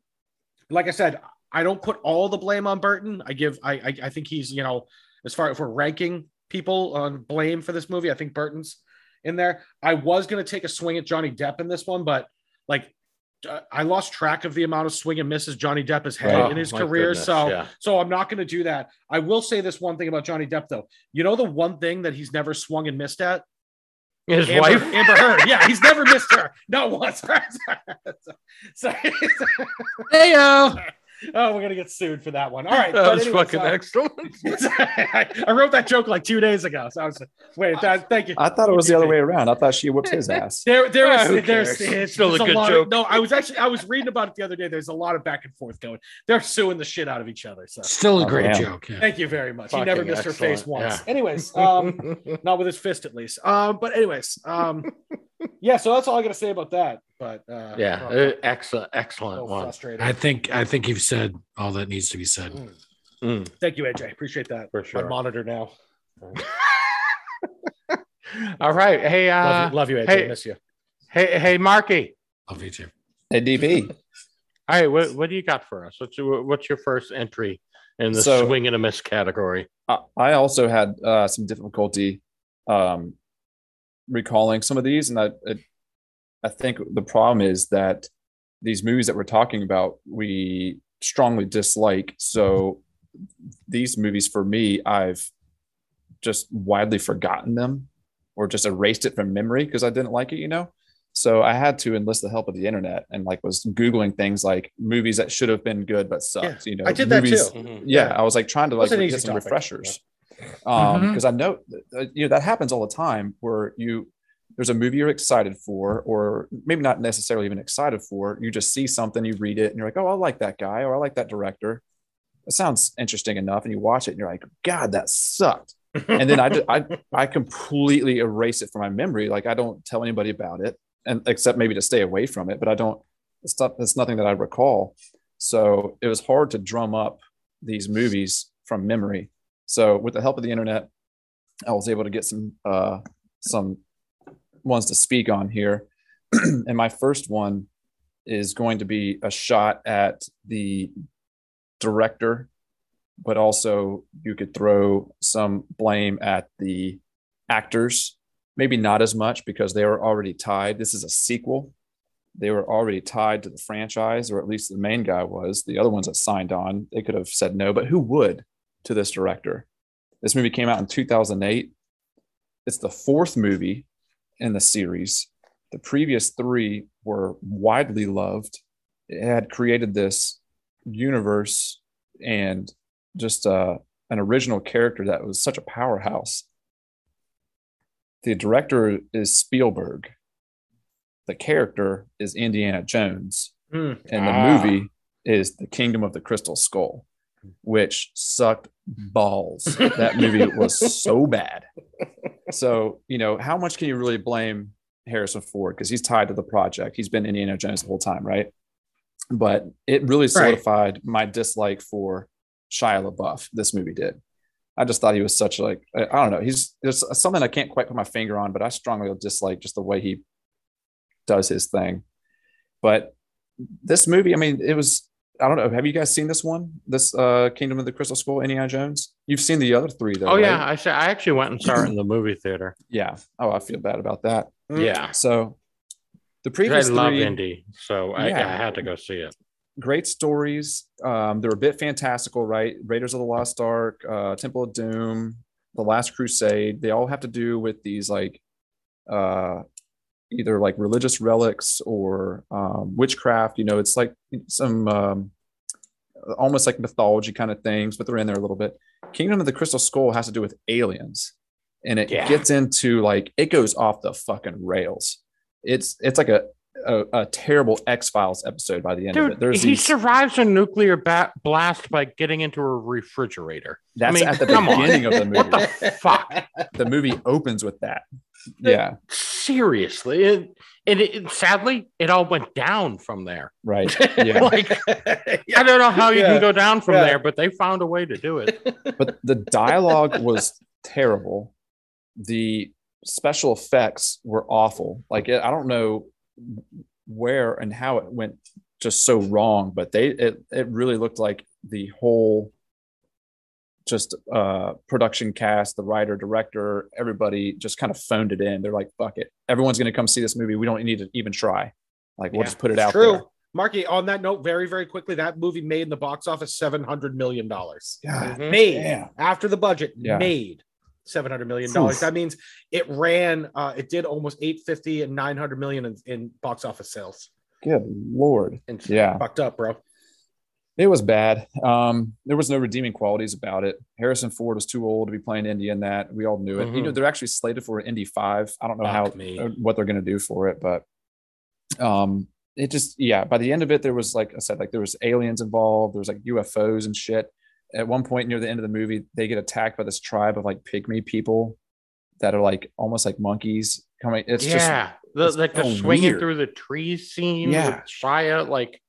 like I said, I don't put all the blame on Burton. I give I I, I think he's you know as far as we're ranking people on blame for this movie, I think Burton's in there. I was gonna take a swing at Johnny Depp in this one, but like I lost track of the amount of swing and misses Johnny Depp has had Right. in his Oh, career. goodness, so yeah. so I'm not going to do that. I will say this one thing about Johnny Depp, though. You know the one thing that he's never swung and missed at? His Amber, wife. Amber Heard. Yeah, he's never missed her. Not once. so, so- Hey yo. Oh, we're gonna get sued for that one. All right, That was anyways, fucking uh, excellent. I, I wrote that joke like two days ago. So I was like, wait. That, thank you. I thought it was the other way around. I thought she whooped his ass. There, there Ah, is, who there's, it's, Still a there's good lot joke. Of, no, I was actually, I was reading about it the other day. There's a lot of back and forth going. They're suing the shit out of each other. So Still a Oh, great damn. joke. Yeah. thank you very much. he never missed her face once. yeah. Anyways, um, not with his fist at least. Um, but anyways, um, yeah. So that's all I got to say about that. But uh, yeah, uh, excellent, excellent one. frustrating. I think I think you've said all that needs to be said. Mm, Thank you, AJ. Appreciate that. for My sure. monitor now. All right, hey, uh, love, you, love you, AJ. hey- Miss you. hey, hey, Marky. Love you too. Hey, DB. All right, what, what do you got for us? What's your, what's your first entry in the So- swing and a miss category? I, I also had uh, some difficulty um, recalling some of these, and I, it, I think the problem is that these movies that we're talking about, we strongly dislike. So these movies, for me, I've just widely forgotten them or just erased it from memory because I didn't like it, you know. So I had to enlist the help of the internet and like was googling things like movies that should have been good but sucked. You know, I did that too. Mm-hmm. yeah, I was like trying to like get some topic, refreshers. Mhm. Um, because I know uh, you know that happens all the time where you there's a movie you're excited for, or maybe not necessarily even excited for. You just see something, you read it, and you're like, oh, I like that guy, or I like that director. It sounds interesting enough, and you watch it, and you're like, God, that sucked. And then I, ju- I, I completely erase it from my memory. Like I don't tell anybody about it, and except maybe to stay away from it. But I don't. It's not. It's nothing that I recall. So it was hard to drum up these movies from memory. So with the help of the internet, I was able to get some uh, some ones to speak on here. and my first one is going to be a shot at the director, but also you could throw some blame at the actors. Maybe not as much because they were already tied. This is a sequel. They were already tied to the franchise, or at least the main guy was. The other ones that signed on, they could have said no, but who would to this director? This movie came out in 2008. It's the fourth movie in the series. The previous three were widely loved. It had created this universe and just uh, an original character that was such a powerhouse. The director is Spielberg. The character is Indiana Jones. Hmm. And the Ah. movie is The Kingdom of the Crystal Skull, which sucked mm-hmm. balls. that movie was so bad. So, you know, how much can you really blame Harrison Ford? Because he's tied to the project. He's been Indiana Jones the whole time, right? But it really solidified my dislike for Shia LaBeouf. This movie did. I just thought he was such like I I don't know. He's there's something I can't quite put my finger on, but I strongly dislike just the way he does his thing. But this movie, I mean, it was I don't know. Have you guys seen this one? This uh Kingdom of the Crystal Skull, Indiana Jones? You've seen the other three though. Oh yeah, right? I sa- I actually went and saw it in the movie theater. Yeah. Oh, I feel bad about that. Yeah, So the previous I love three, Indy, so I, Yeah. I had to go see it. great stories. Um, they're a bit fantastical, right? Raiders of the Lost Ark, uh, Temple of Doom, The Last Crusade. They all have to do with these like uh, either like religious relics or um, witchcraft. You know, it's like some um, almost like mythology kind of things, but they're in there a little bit. Kingdom of the Crystal Skull has to do with aliens, and it Yeah. gets into like it goes off the fucking rails. It's it's like a a, a terrible X Files episode by the end of it. There's he these, survives a nuclear ba- blast by getting into a refrigerator. that's mean, at the come on. beginning of the movie. What the fuck? the movie opens with that. Yeah, Seriously, it, it, it- sadly it all went down from there. right. Yeah, Like I don't know how you Yeah. can go down from Yeah. there, but they found a way to do it. but the dialogue was terrible. The special effects were awful. Like I don't know where and how it went just so wrong, but they it it really looked like the whole just uh production cast, the writer, director, everybody just kind of phoned it in. They're like, fuck it. Everyone's gonna come see this movie. We don't need to even try. Like we'll Yeah, just put it out true. there. Marky, on that note, very, very quickly, that movie made in the box office seven hundred million dollars. Made damn. after the budget, Yeah. made seven hundred million dollars. That means it ran. Uh, it did almost eight fifty and nine hundred million in, in box office sales. Good lord. And Yeah. fucked up, bro. It was bad. Um, there was no redeeming qualities about it. Harrison Ford was too old to be playing Indy in that. We all knew it. You Mhm. know, they're actually slated for Indy Five. I don't know Fuck how me. uh, what they're going to do for it, but um, it just yeah. By the end of it, there was like I said, like there was aliens involved. There was like UFOs and shit. At one point near the end of the movie, they get attacked by this tribe of like pygmy people that are like almost like monkeys coming. It's just yeah, the, it's like the swinging weird. through the trees scene Yeah. Shia, like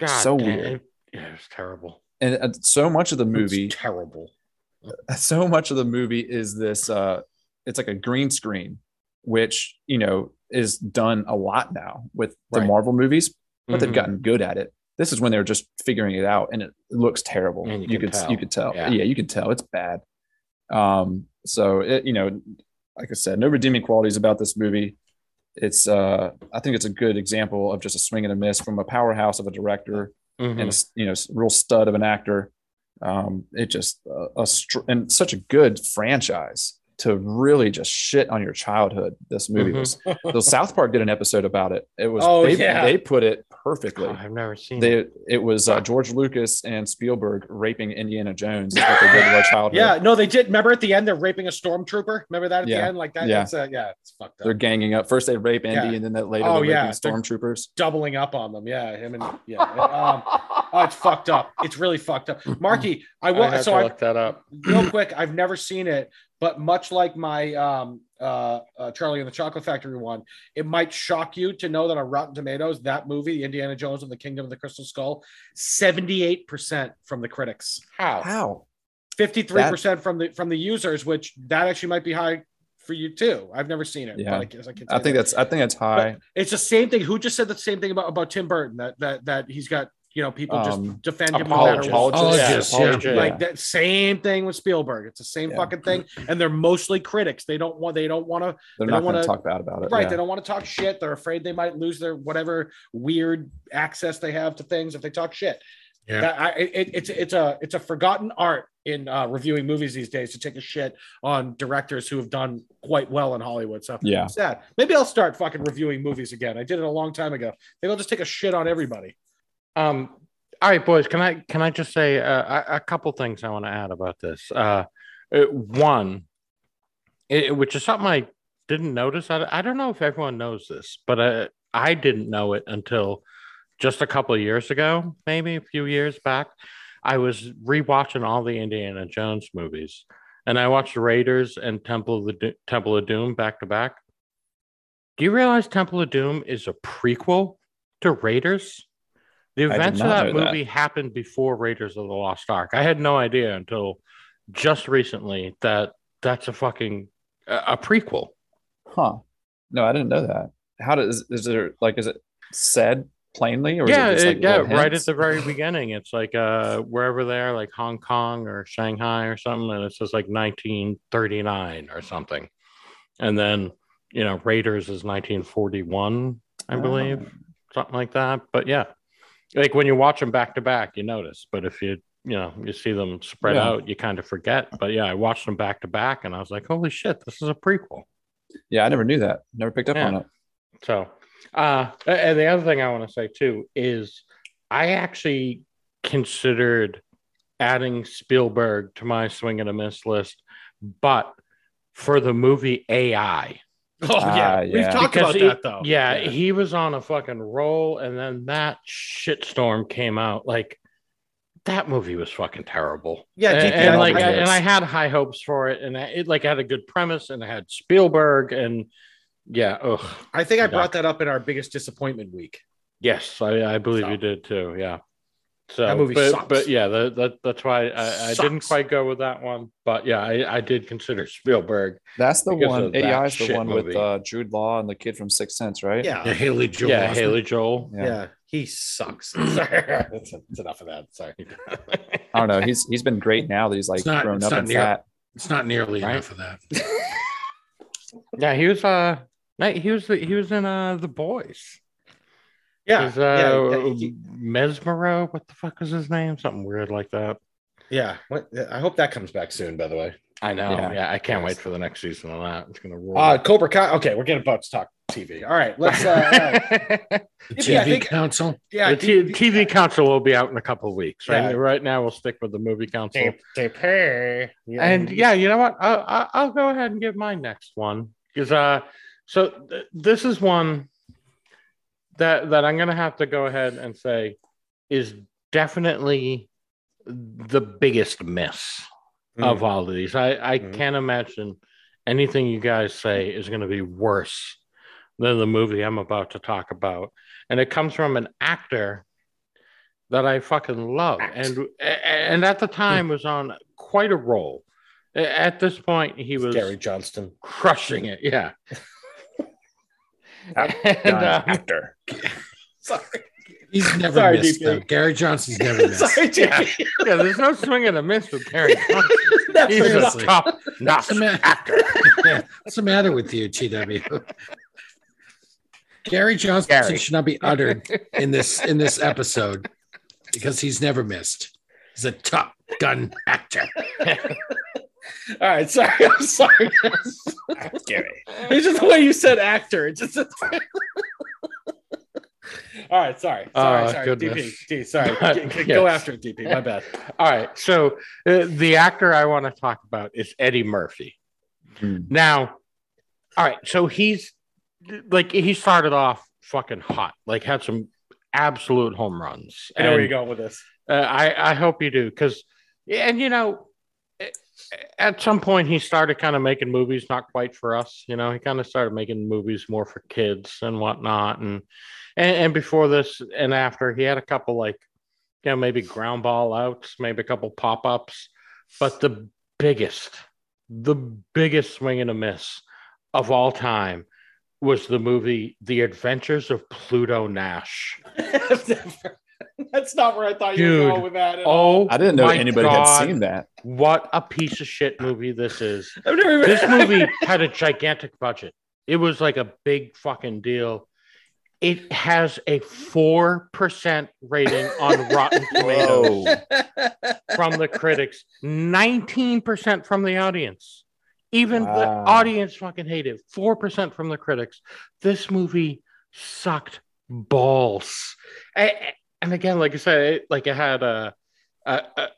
God, So damn, weird. It, yeah, was terrible. and uh, so much of the It's movie terrible. so much of the movie is this uh it's like a green screen which you know is done a lot now with the Right. marvel movies but Mhm. they've gotten good at it this is when they were just figuring it out and it looks terrible And you you, could tell. you could tell Yeah. yeah. you could tell it's bad um so it you know like i said no redeeming qualities about this movie it's uh i think it's a good example of just a swing and a miss from a powerhouse of a director Mhm. and a, you know real stud of an actor. Um, it just uh, a str- and such a good franchise to really just shit on your childhood. This movie Mhm. was. the South Park did an episode about it. It was. Oh, they, yeah. they put it perfectly. Oh, I've never seen it. They it was uh, George Lucas and Spielberg raping Indiana Jones. Is what they did to our childhood. Yeah, no, they did. Remember at the end, they're raping a stormtrooper. Remember that at the Yeah. end, like that. Yeah. That's, uh, yeah, it's fucked up. they're ganging up. First they rape Indy, Yeah. and then that later Oh, they're yeah. raping stormtroopers. doubling up on them. Yeah, him and yeah. Um, oh, it's fucked up. It's really fucked up. Marky, I I will. have So to I look that up. real quick. I've never seen it, but much like my um, uh, uh, Charlie and the Chocolate Factory one, it might shock you to know that on Rotten Tomatoes, that movie, Indiana Jones and the Kingdom of the Crystal Skull, seventy-eight percent from the critics, How? How? fifty-three percent from the from the users, which that actually might be high for you too. I've never seen it. Yeah. but I, guess I, can I think that. that's I think that's high. It's the same thing. Who just said the same thing about, about Tim Burton that that that he's got you know people Um, just defend him no matter what. Apologist, yeah. Apologist. Like that same thing with Spielberg. It's the same Yeah. fucking thing, and they're mostly critics. They don't want. They don't want to. They're they not don't going to wanna- talk bad about it. Right. yeah. They don't want to talk shit. They're afraid they might lose their whatever weird access they have to things if they talk shit. Yeah. That, I, it, it's it's a it's a forgotten art in uh, reviewing movies these days to take a shit on directors who have done quite well in Hollywood. So Yeah. sad. Maybe I'll start fucking reviewing movies again. I did it a long time ago. Maybe I'll just take a shit on everybody. Um, all right, boys. Can I can I just say uh, a, a couple things I want to add about this? Uh, uh, one, it, which is something I didn't notice. I, I don't know if everyone knows this, but uh, I didn't know it until just a couple of years ago, maybe a few years back. I was rewatching all the Indiana Jones movies, and I watched Raiders and Temple of the Do- Temple of Doom back to back. Do you realize Temple of Doom is a prequel to Raiders? The events of that know that. movie happened before Raiders of the Lost Ark. I had no idea until just recently that that's a fucking a, a prequel. Huh. No, I didn't know that. How does is there like is it said plainly or yeah, is it just, like, it- yeah, right at the very beginning. It's like uh wherever they're like Hong Kong or Shanghai or something, and it says like 1939 or something. And then you know, Raiders is 1941, I believe. Oh. something like that. But yeah, like when you watch them back to back, you notice. But if you you know you see them spread Yeah. out, you kind of forget. But yeah, I watched them back to back, and I was like, holy shit, this is a prequel. Yeah, I never knew that. Never picked up Yeah. on it. So, uh, and the other thing I want to say too is I actually considered adding Spielberg to my swing and a miss list, but for the movie AI. Oh Ah, yeah, we've talked Because about he- that though. Yeah, he was on a fucking roll, and then that shitstorm came out. Like that movie was fucking terrible. Yeah, and, and I- like, I- I, and I had high hopes for it, and it like had a good premise, and it had Spielberg, and yeah, ugh. I think I brought that up in our biggest disappointment week. Yes, I, I believe So. you did too. Yeah. So, That movie but, sucks. but yeah, that, that that's why I, I didn't quite go with that one. But yeah, I, I did consider Spielberg. That's the one. of that ADI is the one movie. with uh, Jude Law and the kid from Sixth Sense, right? Yeah, Yeah, Haley Joel. yeah, Osment. Haley Joel. yeah, he sucks. Sorry, that's, that's enough of that. Sorry. I don't know. He's he's been great now that he's like not- grown up and near- fat. It's not nearly Right. enough of that. Yeah, he was uh, no, he was he was in uh the boys. Yeah, His, yeah, uh, yeah, he- Mesmero. What the fuck was his name? Something weird like that. yeah. What, I hope that comes back soon. By the way, I know. Yeah. Yeah, I can't wait for the next season of that. It's gonna roll. uh, Cobra Kai. Okay, we're getting about to talk TV. All right, let's. Uh, all right. The Yeah, TV think- council. Yeah, the T- TV council will be out in a couple of weeks. Right, Yeah. right now we'll stick with the movie council. Tape, tape. Yeah. And yeah, you know what? I'll, I'll- I'll go ahead and give my next one because uh, so th- this is one that that I'm gonna have to go ahead and say is definitely the biggest miss Hmm. of all of these. I I Mhm. can't imagine anything you guys say is gonna be worse than the movie I'm about to talk about, and it comes from an actor that I fucking love, Act. and and at the time was on quite a roll. At this point, he was Gary Johnston. crushing it. Yeah. and, Done. uh, actor. Sorry, He's never Sorry, missed. DP. Though. Gary Johnston's never missed. sorry, JP. yeah, there's no swing and a miss with Gary. Johnson. That's He's a Seriously. top notch What's the, ma- actor. What's the matter with you, TW? Gary Johnston Gary. should not be uttered in this in this episode because he's never missed. He's a top gun actor. All right, sorry. I'm sorry. Gary. It's just the way you said actor. It's just. All right, sorry. Sorry, Oh, sorry. goodness. DP, D, sorry. But, G- g- Go after it, DP. My bad. All right. So uh, the actor I want to talk about is Eddie Murphy. Hmm. Now, all right. So he's like he started off fucking hot, like had some absolute home runs. I know where you're going with this. Uh, I I hope you do because, and you know, at some point he started kind of making movies, not quite for us. You know, he kind of started making movies more for kids and whatnot, and and, and before this and after, he had a couple like, you know, maybe ground ball outs, maybe a couple pop ups, but the biggest, the biggest swing and a miss of all time was the movie The Adventures of Pluto Nash. That's not where I thought you were Dude. going with that. At oh all. Oh, I didn't know anybody God. had seen that. What a piece of shit movie this is. I've never even. This movie had a gigantic budget. It was like a big fucking deal. It has a 4% rating on Rotten Tomatoes from the critics, 19% from the audience. Even the audience fucking hated it. 4% from the critics. This movie sucked balls. A- And again, like I said, it, like it had a, a,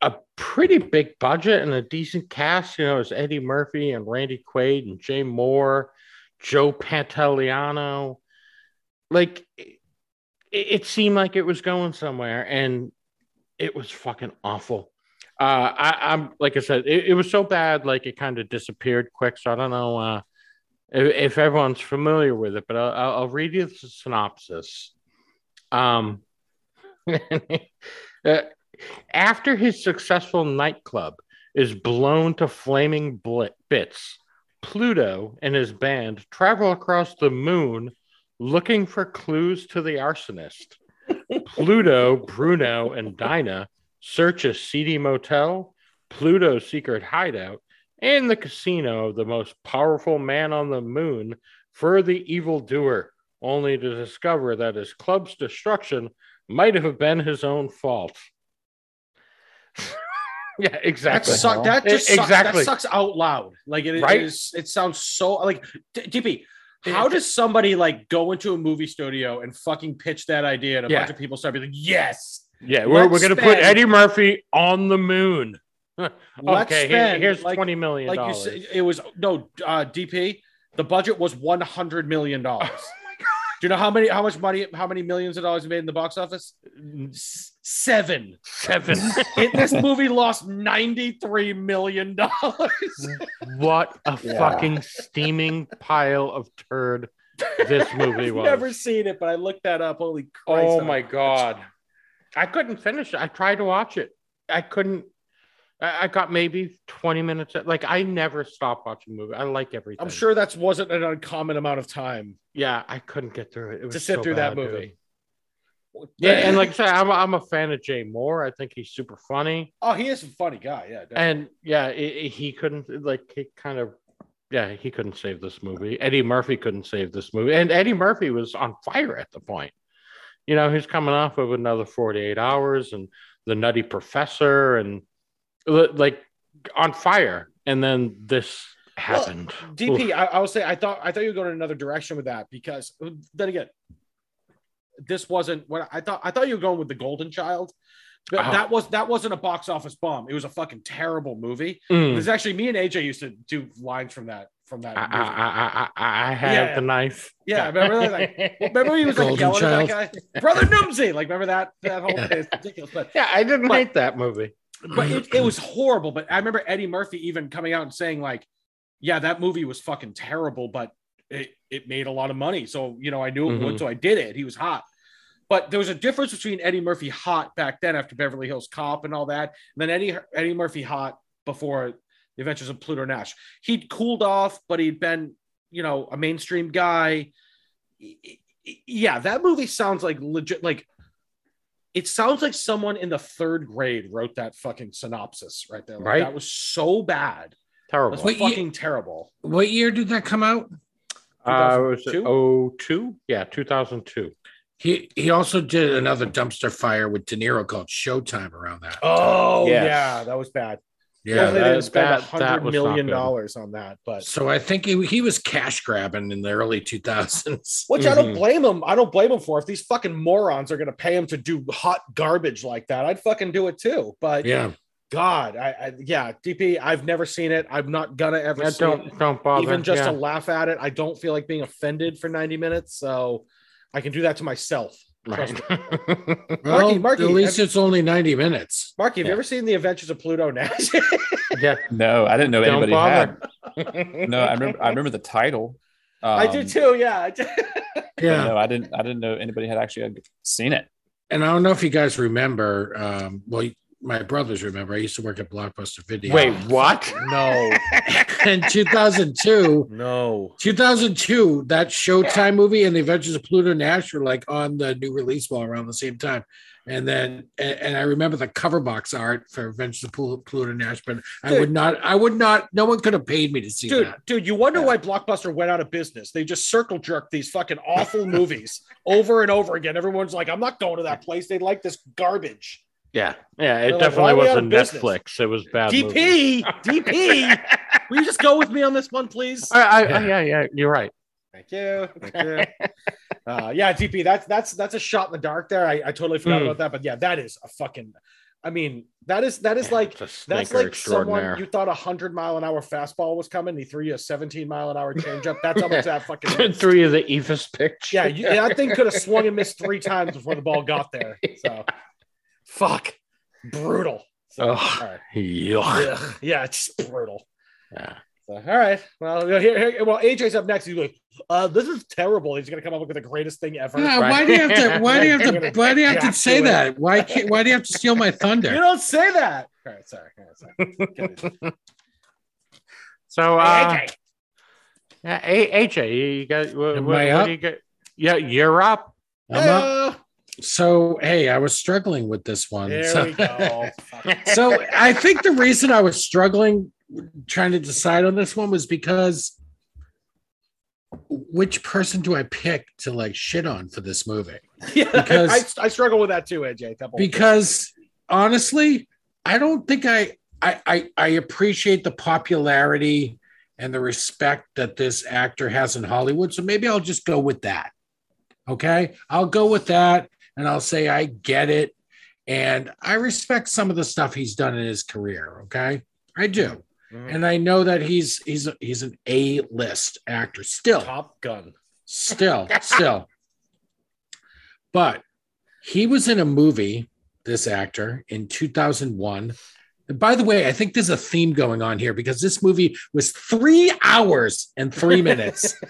a pretty big budget and a decent cast. You know, it was Eddie Murphy and Randy Quaid and Jay Mohr, Joe Pantoliano. Like it, it seemed like it was going somewhere, and it was fucking awful. Uh, I, I'm like I said, it, it was so bad, like it kind of disappeared quick. So I don't know uh, if, if everyone's familiar with it, but I'll I'll read you the synopsis. Um, uh, after his successful nightclub is blown to flaming bits, Pluto and his band travel across the moon looking for clues to the arsonist. Pluto, Bruno, and Dinah search a seedy motel, Pluto's secret hideout, and the casino of the most powerful man on the moon for the evildoer, only to discover that his club's destruction might have been his own fault. yeah, That, exactly. suck, that just E- sucks, exactly. that sucks out loud. Like it, Right? it is. It sounds so like DP. How does somebody like go into a movie studio and fucking pitch that idea and a Yeah. bunch of people start being like, yes, Yeah, we're, we're going to put Eddie Murphy on the moon. Okay, spend, here's like- twenty million like you said, it was no uh, DP. The budget was one hundred million dollars. Do you know how many how much money how many millions of dollars it made in the box office? Seven. Seven. It- this movie lost ninety three million dollars. what a Yeah. fucking steaming pile of turd this movie I've was. never seen it, but I looked that up. Holy Christ! oh my god. I couldn't finish it. I tried to watch it. I couldn't. I I got maybe 20 minutes. Like I never stop watching movies. I like everything. I'm sure that wasn't an uncommon amount of time Yeah, I couldn't get through it. It was to sit so through that bad, dude. movie. Yeah, and like I said, I'm, I'm a fan of Jay Mohr. I think he's super funny. oh, he is a funny guy. Yeah, definitely. And yeah, he couldn't like he kind of yeah he couldn't save this movie. Eddie Murphy couldn't save this movie, and Eddie Murphy was on fire at the point. You know, he's coming off of another 48 hours and the Nutty Professor and like on fire, and then this happened. DP, I, I will say I thought I thought you were going in another direction with that because then again, this wasn't what I thought. I thought you were going with the Golden Child. But Oh. that was that wasn't a box office bomb. It was a fucking terrible movie. Mm. There's actually me and AJ used to do lines from that from that. I, movie. I, I, I, have Yeah. the knife. Yeah, remember that? Like, remember he was like yelling Child. at that guy, brother Numsy. Like, remember that that whole thing? It's ridiculous. But yeah, I didn't But- hate that movie. But it, it was horrible. But I remember Eddie Murphy even coming out and saying like, "Yeah, that movie was fucking terrible, but it it made a lot of money, so you know I knew it would, Mhm. so I did it." He was hot. But there was a difference between Eddie Murphy hot back then after Beverly Hills Cop and all that, and then Eddie Eddie Murphy hot before The Adventures of Pluto Nash. He'd cooled off, but he'd been, you know, a mainstream guy. Yeah, that movie sounds like legit. Like, it sounds like someone in the third grade wrote that fucking synopsis right there. Like, Right. That was so bad. Terrible. That's What year- fucking terrible. What year did that come out? Uh, was it 2002? 02? Yeah, 2002. He he also did another dumpster fire with De Niro called Showtime around that. Oh Yes. yeah, that was bad. Yeah. Hopefully they that- didn't spend a that- that hundred was not million dollars on that, but So I think he, he was cash grabbing in the early 2000s. which I don't Mhm. blame him. I don't blame him for. If these fucking morons are gonna pay him to do hot garbage like that, I'd fucking do it too. But Yeah. God, I, I yeah, DP, I've never seen it. I'm not gonna ever Yeah, see it. don't don't bother. even just yeah. to laugh at it. I don't feel like being offended for 90 minutes, so I can do that to myself. Trust Right. Well, Marky, at least have- it's only 90 minutes. Marky, have Yeah. you ever seen The Adventures of Pluto Nash? yeah, No, I didn't know don't anybody bother. had. No, I remember. I remember the title. I do too. Yeah, I did. but Yeah. No, I didn't. I didn't know anybody had actually seen it. And I don't know if you guys remember. Um, well, my brothers remember. I used to work at Blockbuster Video. Wait, what? no, in 2002, no. 2002, that Showtime movie and The Adventures of Pluto Nash were like on the new release wall around the same time. And then, and, and I remember the cover box art for Adventures of Pluto Nash, but I Dude. would not, I would not, no one could have paid me to see Dude, that. dude, you wonder Yeah. why Blockbuster went out of business. They just circle jerk these fucking awful movies over and over again. Everyone's like, I'm not going to that place. They like this garbage. Yeah, yeah. It They're like, definitely why are we out of wasn't? Netflix. It was bad. movie. DP, DP, will you just go with me on this one, please? I, I, I- yeah, yeah. You're right. Thank you. Thank you. uh, yeah, DP, that's that's that's a shot in the dark there. I, I totally forgot Hmm. about that, but yeah, that is a fucking. I mean, that is that is like that's like someone you thought a hundred mile an hour fastball was coming. He threw you a seventeen mile an hour changeup. That's almost much that fucking. is. Three of the Evis pitch. Yeah, you, that thing could have swung and missed three times before the ball got there. So, fuck, brutal. So, Ugh. all right. Yuck. Yeah, it's brutal. Yeah. So, all right. Well, here, here, well, AJ's up next. He's like, uh, "This is terrible." He's gonna come up with the greatest thing ever. Yeah, Right. why do you have to? Why do you have to? Why do you have to say do that? Why can't? Why do you have to steal my thunder? You don't say that. All right, sorry. All right, sorry. Get it. So, Hey, uh, AJ. yeah, AJ, you got what, Am what, I what up? do you get? Yeah, you're up. I'm up. So hey, I was struggling with this one. there so, we go. So I think the reason I was struggling trying to decide on this one was because which person do I pick to like shit on for this movie? Yeah, Because- I, I struggle with that too, AJ. Because honestly, I don't think I I I, I appreciate the popularity and the respect that this actor has in Hollywood. So maybe I'll just go with that. Okay. I'll go with that and I'll say I get it. And I respect some of the stuff he's done in his career. Okay. I do. Mhm. and I know that he's he's he's an A list actor still, Top Gun. still, still. But he was in a movie, this actor, in 2001. And by the way, I think there's a theme going on here because this movie was three hours and three minutes.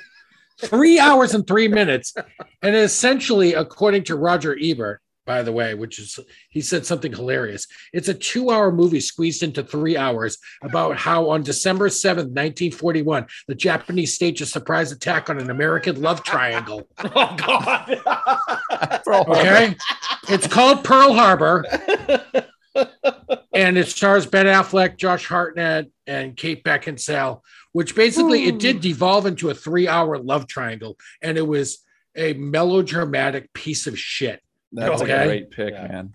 three hours and three minutes. And essentially, according to Roger Ebert, by the way, which is he said something hilarious. It's a two-hour movie squeezed into three hours about how on December 7th, 1941, the Japanese staged a surprise attack on an American love triangle. Oh God. Okay. it's called Pearl Harbor. and it stars Ben Affleck, Josh Hartnett, and Kate Beckinsale, which basically it did hmm. devolve into a three-hour love triangle, and it was a melodramatic piece of shit. That's Okay. a great pick, Yeah. man.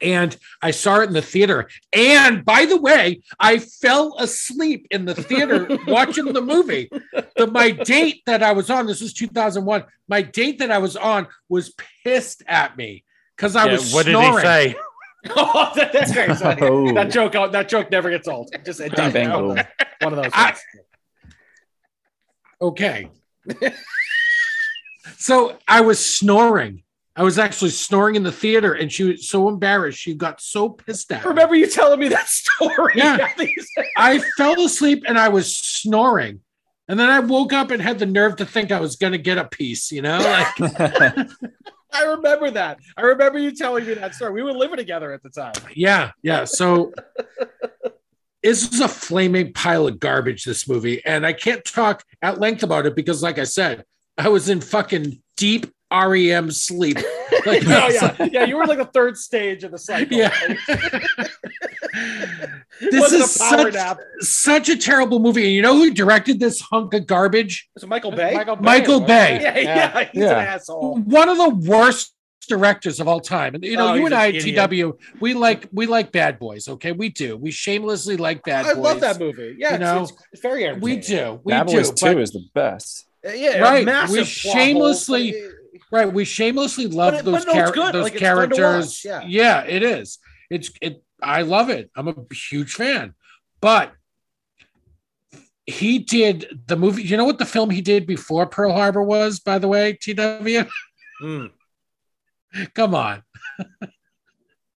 And I saw it in the theater. And by the way, I fell asleep in the theater watching the movie. The, my date that I was on, this was 2001. My date that I was on was pissed at me because I Yeah, was what did snoring. he say? Oh, that, that's great. So Oh. That joke. Uh, that joke never gets old. Just it does. One of those. Ah. I- Okay. so I was snoring. I was actually snoring in the theater, and she was so embarrassed. She got so pissed at I me. remember you telling me that story. Yeah. I think you said- I fell asleep and I was snoring. And then I woke up and had the nerve to think I was going to get a piece, you know? Like, I remember that. I remember you telling me that story. We were living together at the time. yeah, yeah. So this is a flaming pile of garbage, this movie. And I can't talk at length about it because, like I said, I was in fucking deep REM sleep. Like, Oh yeah, yeah. You were like the third stage of the cycle. Yeah. this is a power such, nap. such a terrible movie. And you know who directed this hunk of garbage? Was it Michael uh, Bay? Michael Michael Bay. Yeah, yeah. He's Yeah. an asshole. one of the worst directors of all time. And you know, Oh, you and I idiot. TW, we like we like bad boys. Okay, we do. We shamelessly like bad I boys. I love that movie. Yeah, You it's, know, it's, it's very We do. We Bad do. Boys but- 2 is the best. Uh, yeah, Right, we shamelessly- holes, right. We shamelessly love But it- those, but no, it's char- good. those Like, it's fun characters. watch, yeah. it is. It's it. I love it. I'm a huge fan. But he did the movie. You know what the film he did before Pearl Harbor was, by the way, TW? Mm. Come on.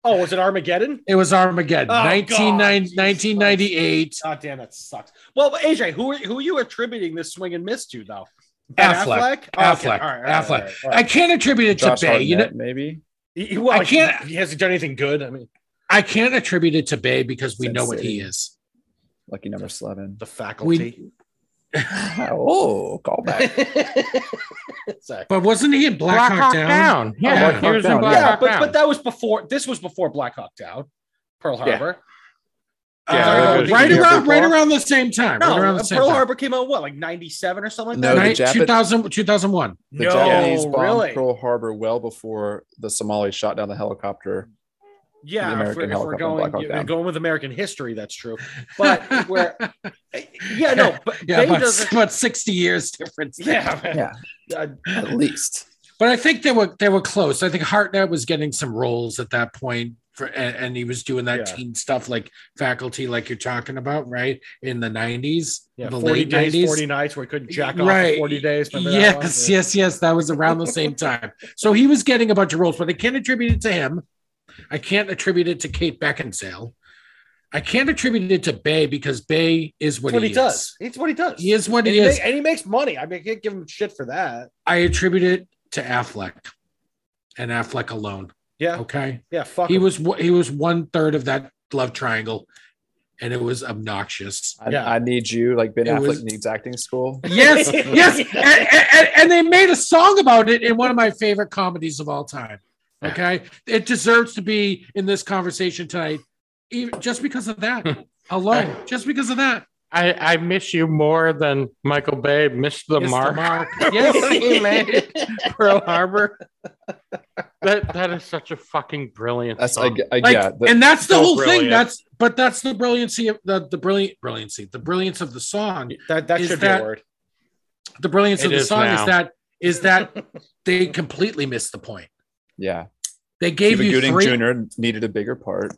Oh, was it Armageddon? It was Armageddon, Oh, 1990 God, Jesus 1998. God damn, that sucks. Well, AJ, who are, who are you attributing this swing and miss to, though? Ben Affleck. Okay. Affleck. All right, all right, Affleck. all right, I can't attribute it Josh to Bay. You know, maybe. He- he- well, I can't- He hasn't done anything good. I mean, I can't attribute it to Bay because we Sin know what he is. Lucky number 11. the faculty. oh, call back. Sorry. But wasn't he in Black, Hawk Down? Yeah, Black he was Hawk in Down, Black yeah, Hawk but Down. but that was before. This was before Black Hawk Down, Pearl Yeah. Harbor. Uh, Yeah, it right around right around the same time. No, right around the same Pearl time. Harbor came out what, like '97 or something like No, that. the Jap- 2000, 2001. The No, Japanese bombed really? Pearl Harbor well before the Somalis shot down the helicopter. The yeah, if American we're, if we're helicopter Black going Hawk Down. going with American history, that's true. But we're yeah, no, but Yeah, Bay about, doesn't. about 60 years difference. there. Yeah, Yeah, Uh, at least. But I think they were they were close. I think Hartnett was getting some roles at that point for and, and he was doing that Yeah. teen stuff like faculty, like you're talking about, right? In the 90s, yeah, the 40 late days, 90s. 40 nights where he couldn't jack off Right. for 40 days. Remember that? Yes, yes, yes. That was around the same time. So he was getting a bunch of roles, but they can't attribute it to him. I can't attribute it to Kate Beckinsale. I can't attribute it to Bay because Bay is what, what he, he, does. is. It's what he does. He is what and he he, is. ma- and he makes money. I mean, I can't give him shit for that. I attribute it to Affleck and Affleck alone. Yeah, Okay. yeah. Fuck. He him. was he was one third of that love triangle, and it was obnoxious. I, Yeah. I need you, like Ben It Affleck was- needs acting school. Yes, yes, and, and- and they made a song about it in one of my favorite comedies of all time. Okay, it deserves to be in this conversation tonight, even just because of that alone. Just because of that, I, I miss you more than Michael Bay missed the It's mark. Yes, he made Pearl Harbor. That that is such a fucking brilliant. That's I, song. ge- I, like, yeah. the- and that's the so whole thing. That's but that's the brilliancy of the the brilliant brilliancy, the brilliance of the song. that. that should that- be a word. The brilliance It of the is song now. is that is that they completely missed the point. Yeah. They gave Cuba you Gooding three. Jr. needed a bigger part.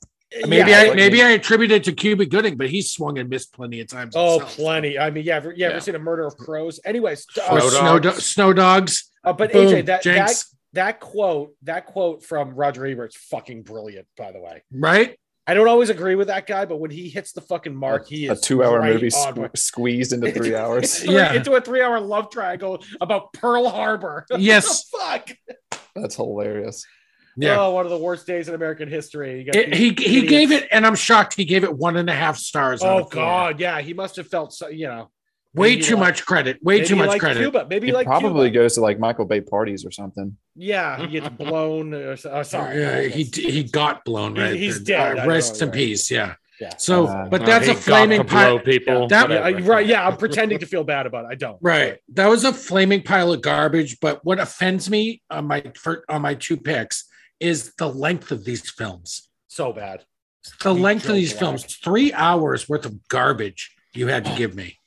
Maybe Yeah, I like- maybe I attribute it to Cuba Gooding, but he swung and missed plenty of times. Oh, himself. plenty. I mean, yeah, ever, yeah, Yeah. ever seen a murder of crows? Anyways, Or uh, Snow snow, do- dogs. snow dogs. uh, but Boom, AJ, that, that that quote, that quote from Roger Ebert's fucking brilliant. By the way, Right? I don't always agree with that guy, but when he hits the fucking mark, he a is two-hour right movie sque- squeezed into three hours. Three- Yeah. into a three-hour love triangle about Pearl Harbor. Yes. Fuck. That's hilarious. Yeah. Oh, one of the worst days in American history. You got It- these he he gave it, and I'm shocked he gave it one and a half stars. Oh. God, yeah, he must have felt so. You know, way maybe too like- much credit. Way too much liked credit. Cuba. Maybe He like probably Cuba. goes to like Michael Bay parties or something. Yeah, he gets blown. Or, uh, sorry, Yeah, he he got blown. He- Right, he's Uh, dead. I rest know, in right. peace. Yeah. Yeah. So, Uh, but Uh, that's a flaming to blow pile. people. That- Yeah, right. Yeah, I'm pretending to feel bad about it. I don't. Right. That was a flaming pile of garbage. But what offends me on my for, on my two picks is the length of these films. So bad. The Sweet length of these Black. films. Three hours worth of garbage you had to give me.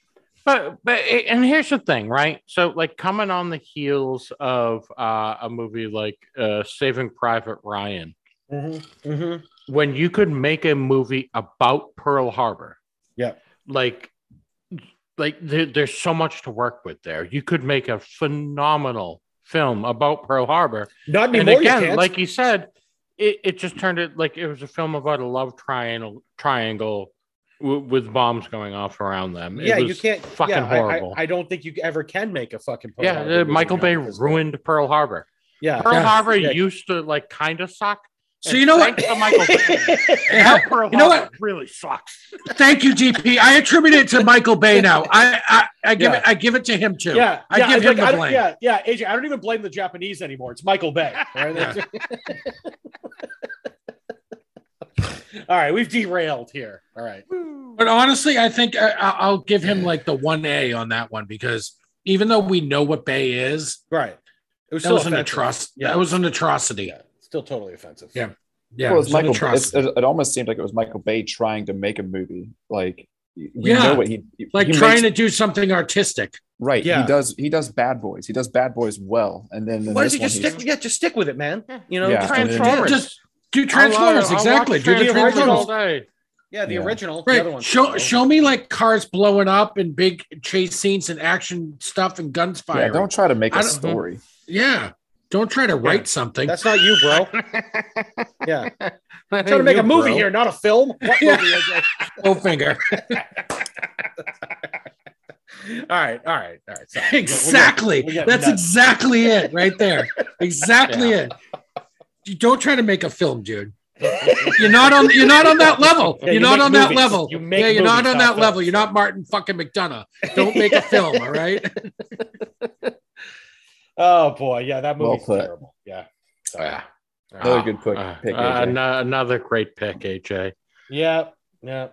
But but and here's the thing, right? So like coming on the heels of uh, a movie like uh, Saving Private Ryan, Mm-hmm. when you could make a movie about Pearl Harbor, Yeah. like like there, there's so much to work with there. You could make a phenomenal film about Pearl Harbor, Not anymore. you again, can't. like you said, it, it just turned it like it was a film about a love triangle triangle w- with bombs going off around them. It yeah, you can't. fucking yeah, I- I- horrible. I, don't think you ever can make a fucking. Pearl yeah, Harbor uh, Michael Bay because- ruined Pearl Harbor. Yeah. Pearl Yeah. Harbor Yeah. used to like kind of suck. So you know what? Michael Bay, Pearl You know Harbor what? really sucks. Thank you, DP. I attribute it to Michael Bay now. I I, I give Yeah. it I give it to him too. Yeah, I yeah, give like, him the don't- blame. Yeah, yeah, AJ. I don't even blame the Japanese anymore. It's Michael Bay. Right? Yeah. All right, we've derailed here. All right. But honestly, I think I, I- I'll give him like the one A on that one because even though we know what Bay is, Right. It was that still was an atrocity. Yeah. it was an atrocity. Yeah, still totally offensive. Yeah. Yeah, well, it it's was Michael. It's, atrocity. it, it almost seemed like it was Michael Bay trying to make a movie. Like we Yeah. know what he like he trying makes- to do something artistic. right. Yeah. He does. He does Bad Boys. He does Bad Boys well, and then Why does he just stick? Yeah, just stick with it, man. You know, Yeah, just and then- Transformers. Just do I'll, Transformers, I'll exactly. Do the Transformers all day. yeah, the Yeah. original. The other Right. one's Show cool. show me like cars blowing up and big chase scenes and action stuff and guns yeah, don't try to make I a don't- story. Yeah. Don't try to write something. That's not you, bro. yeah, That trying to make you, a movie bro. here, not a film. What movie is it? Full finger. all right, all right, all right. sorry. exactly. we're getting That's nuts. exactly it right there. Exactly it. You don't try to make a film, dude. You're not on you're not on that level. Yeah, you're you not make on that level. You make yeah, you're not on not that level. films. You're not Martin fucking McDonagh. Don't make a film, all right? Oh boy, yeah, that Well movie's put. terrible. Yeah, Oh, yeah. Another Ah, good pick- uh, pick, uh, AJ. ano- another great pick, AJ. yeah, yeah.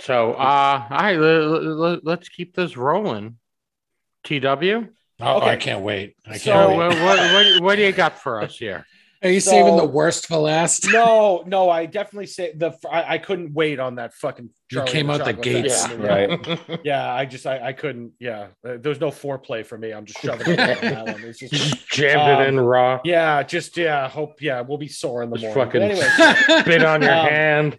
So, uh, all right, let, us keep this rolling. TW, Oh, Okay. I can't wait. I can't So, so, wait. what, what, what, what do you got for us here? Are you so- saving the worst for last? No, no, I definitely say the. I, I couldn't wait on that fucking. You came out the gates. Factory. Right. Yeah, I just I, I couldn't. Yeah, there's no foreplay for me. I'm just shoving it on that one. It's just, Just jammed it in raw. yeah, just yeah. Hope yeah, we'll be sore in the Just morning. fucking- But anyway, Spit on your Um, hand.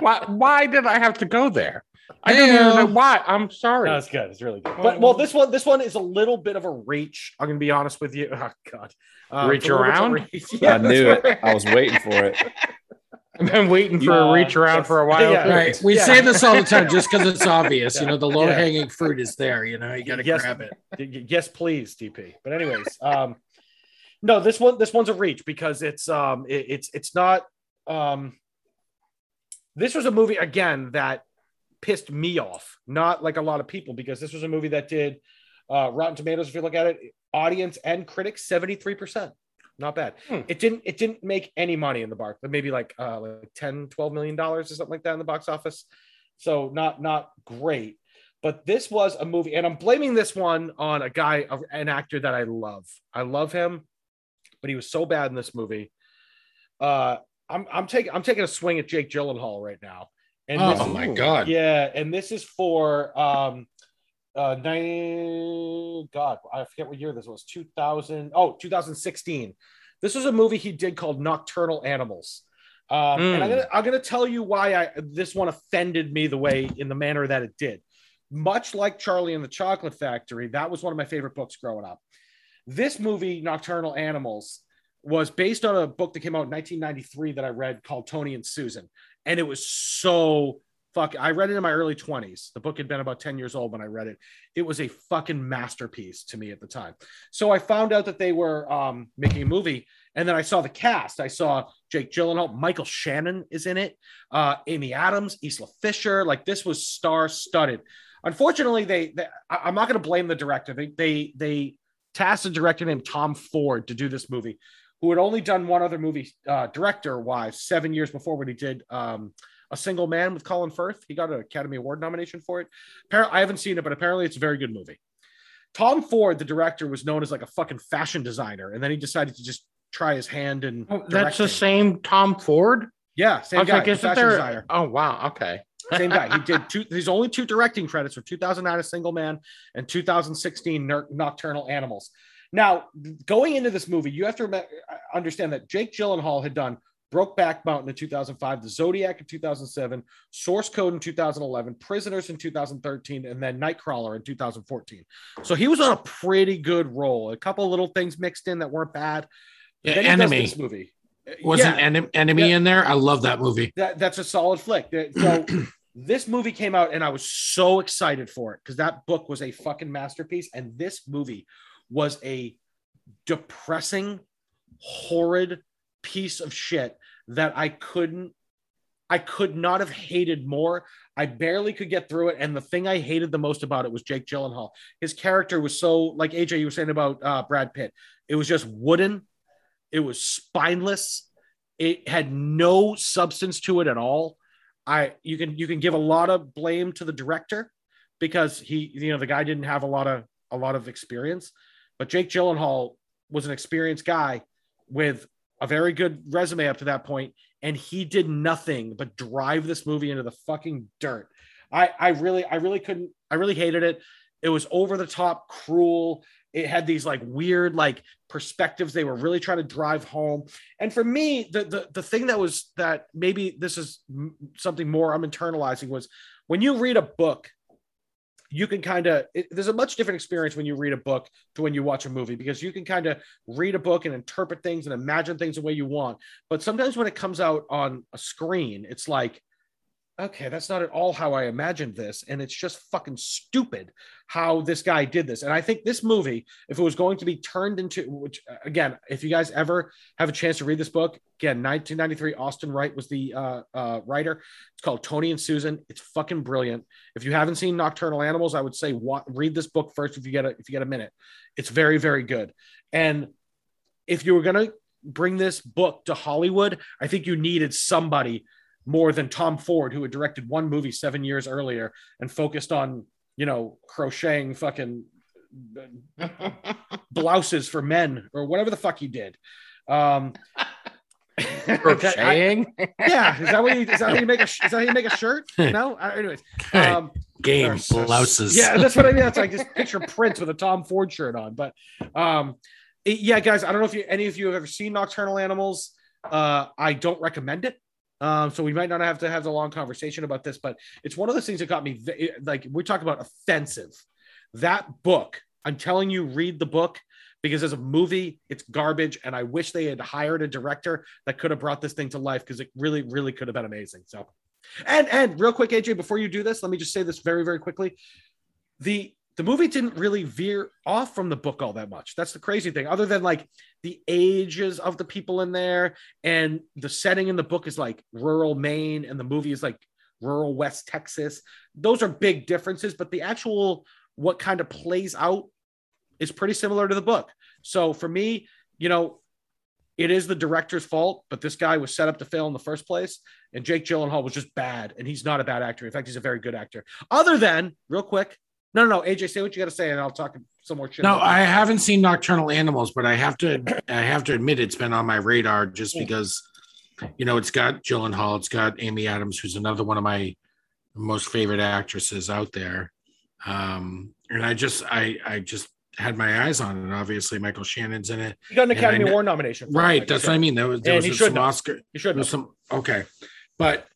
why, why did I have to go there? I don't even know why. I'm sorry. No, good. It's really good. But well, this one, this one is a little bit of a reach. I'm gonna be honest with you. Oh God, Um, Reach it's a little bit of a around? reach. I knew that's it. I was waiting for it. I've been waiting for Uh, a reach around for a while. yeah. Right. We Yeah. say this all the time just because it's obvious. You know, the low hanging fruit is there. You know, you got to Yes. grab it. Yes, please, DP. But anyways, um, no, this one, this one's a reach because it's um, it, it's it's not um, this was a movie again that pissed me off, not like a lot of people, because this was a movie that did uh, Rotten Tomatoes. If you look at it, audience and critics, seventy three percent. Not bad. Hmm. It didn't. It didn't make any money in the box, but maybe like uh, like 10, 12 million dollars or something like that in the box office. So not not great but this was a movie and i'm blaming this one on a guy an actor that i love i love him but he was so bad in this movie uh i'm i'm taking i'm taking a swing at jake gyllenhaal right now and Oh is- my god. yeah and this is for um uh nine god i forget what year this was 2000 oh 2016 This was a movie he did called Nocturnal Animals. Um, And I'm Mm. gonna I'm gonna tell you why I this one offended me the way in the manner that it did. Much like Charlie and the Chocolate Factory, that was one of my favorite books growing up. This movie, Nocturnal Animals, was based on a book that came out in 1993 that I read called Tony and Susan, and it was so fuck. I read it in my early 20s. The book had been about 10 years old when I read it. It was a fucking masterpiece to me at the time. So I found out that they were um, making a movie, and then I saw the cast. I saw Jake Gyllenhaal, Michael Shannon is in it, uh, Amy Adams, Isla Fisher. Like this was star studded. Unfortunately, they, they I'm not going to blame the director. They they they tasked a director named Tom Ford to do this movie, who had only done one other movie uh, director wise seven years before when he did um, a single man with Colin Firth. He got an Academy Award nomination for it. Appar- I haven't seen it, but apparently it's a very good movie. Tom Ford, the director, was known as like a fucking fashion designer, and then he decided to just try his hand and. Oh, that's the same Tom Ford. Yeah, same guy. like, fashion there? designer. Oh wow, okay. Same guy. He did two. His only two directing credits were 2009, A Single Man, and 2016, Nocturnal Animals. Now, going into this movie, you have to remember, understand that Jake Gyllenhaal had done Brokeback Mountain in 2005, The Zodiac in 2007, Source Code in 2011, Prisoners in 2013, and then Nightcrawler in 2014. So he was on a pretty good roll. A couple of little things mixed in that weren't bad. Yeah, Then he does enemy. this movie. Wasn't Yeah Enem- enemy Yeah. in there? I love that movie. that that's a solid flick. So this movie came out and I was so excited for it because that book was a fucking masterpiece and this movie was a depressing, horrid piece of shit that I couldn't I could not have hated more. I barely could get through it. And the thing I hated the most about it was Jake Gyllenhaal. His character was so, like AJ, you were saying about uh, Brad Pitt, it was just wooden, it was spineless, it had no substance to it at all. I you can you can give a lot of blame to the director because he you know the guy didn't have a lot of a lot of experience, but Jake Gyllenhaal was an experienced guy with a very good resume up to that point, and he did nothing but drive this movie into the fucking dirt. I I really I really couldn't I really hated it. It was over the top, cruel. It had these like weird like perspectives they were really trying to drive home. And for me, the the the thing that was that maybe this is something more I'm internalizing was when you read a book, you can kind of there's a much different experience when you read a book to when you watch a movie because you can kind of read a book and interpret things and imagine things the way you want. But sometimes when it comes out on a screen, it's like okay, that's not at all how I imagined this. And it's just fucking stupid how this guy did this. And I think this movie, if it was going to be turned into, which again, if you guys ever have a chance to read this book, again, 1993, Austin Wright was the uh, uh, writer. It's called Tony and Susan. It's fucking brilliant. If you haven't seen Nocturnal Animals, I would say wa- read this book first if you get a, if you get a minute. It's very, very good. And if you were going to bring this book to Hollywood, I think you needed somebody more than Tom Ford, who had directed one movie seven years earlier and focused on, you know, crocheting fucking blouses for men or whatever the fuck he did. Um, Crocheting. yeah, is that what you, is that how you make a is that how you make a shirt? No, Uh, anyways, um, Game There's so- blouses. yeah, that's what I mean. That's like just picture Prince with a Tom Ford shirt on. But um, it- yeah, guys, I don't know if you any of you have ever seen Nocturnal Animals. Uh, I don't recommend it. Um, so we might not have to have the long conversation about this, but it's one of those things that got me like we talk about offensive. That book, I'm telling you, read the book because as a movie, it's garbage. And I wish they had hired a director that could have brought this thing to life because it really, really could have been amazing. So, and and real quick, AJ, before you do this, let me just say this very, very quickly. The the movie didn't really veer off from the book all that much. That's the crazy thing. Other than like the ages of the people in there, and the setting in the book is like rural Maine, and the movie is like rural West Texas. Those are big differences, but the actual what kind of plays out is pretty similar to the book. So for me, you know, it is the director's fault, but this guy was set up to fail in the first place. And Jake Gyllenhaal was just bad, and he's not a bad actor. In fact, he's a very good actor. Other than, real quick, no, no, no, AJ, say what you got to say, and I'll talk some more shit. No, I haven't seen Nocturnal Animals, but I have to I have to admit it's been on my radar just because you know it's got Gyllenhaal, it's got Amy Adams, who's another one of my most favorite actresses out there. Um, and I just I I just had my eyes on it. Obviously, Michael Shannon's in it. He got an Academy Award nomination. Right. That's what I mean. There was, there And was some. Oscar. You should some okay, but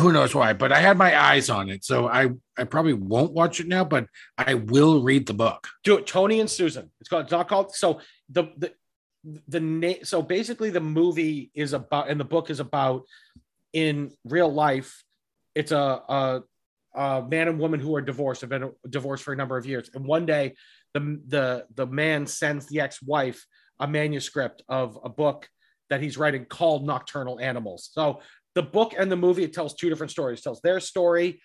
who knows why? But I had my eyes on it, so I I probably won't watch it now, but I will read the book. do it tony and susan it's called it's not called so the the the name so basically the movie is about and the book is about in real life it's a, a man and woman who are divorced have been divorced for a number of years and one day the the the man sends the ex-wife a manuscript of a book that he's writing called nocturnal animals so the book and the movie it tells two different stories it tells their story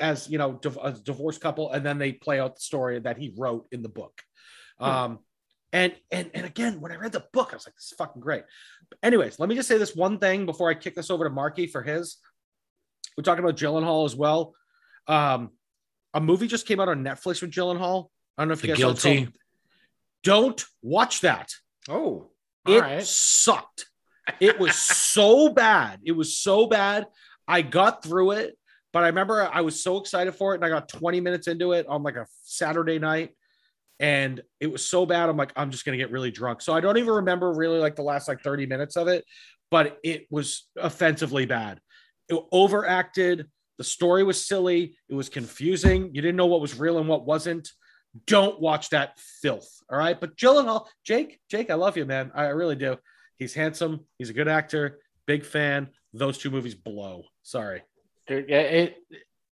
as you know a divorced couple and then they play out the story that he wrote in the book um and and and again when i read the book i was like this is fucking great but anyways let me just say this one thing before i kick this over to marky for his we're talking about Gyllenhaal as well um a movie just came out on netflix with Gyllenhaal. i don't know if you The guys saw it. Guilty. don't watch that Oh, it sucked. It was so bad. It was so bad. I got through it, but I remember I was so excited for it, and I got 20 minutes into it on like a Saturday night, and it was so bad. I'm like, I'm just gonna get really drunk. So I don't even remember really like the last like 30 minutes of it, but it was offensively bad. It overacted. The story was silly. It was confusing. You didn't know what was real and what wasn't. Don't watch that filth. All right. But Gyllenhaal, Jake, Jake, I love you, man. I really do. He's handsome. He's a good actor. Big fan. Those two movies blow. Sorry. Dude, yeah, it,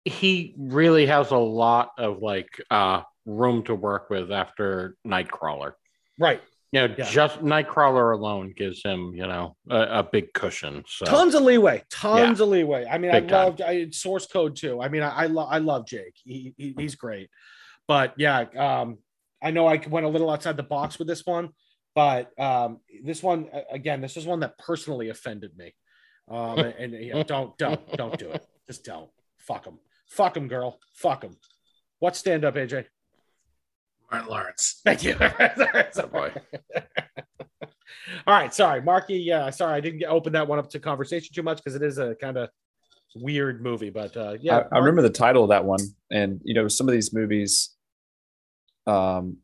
he really has a lot of like uh room to work with after Nightcrawler. Right. You know, Yeah. just Nightcrawler alone gives him, you know, a, a big cushion. So Tons of leeway. Tons of leeway. I mean, Big I time. loved I, source code too. I mean, I I, lo- I love Jake. He, he he's great. But yeah, um, I know I went a little outside the box with this one, but um, this one again, this is one that personally offended me. Um, and, and, you know, don't don't don't do it. Just don't. Fuck them. Fuck them, girl. Fuck them. What stand up, AJ? Martin Lawrence. Thank you. Oh, boy. All right, sorry, Marky. Yeah, sorry, I didn't open that one up to conversation too much because it is a kind of weird movie. But uh, yeah, I, I remember the title of that one, and you know, some of these movies. Um,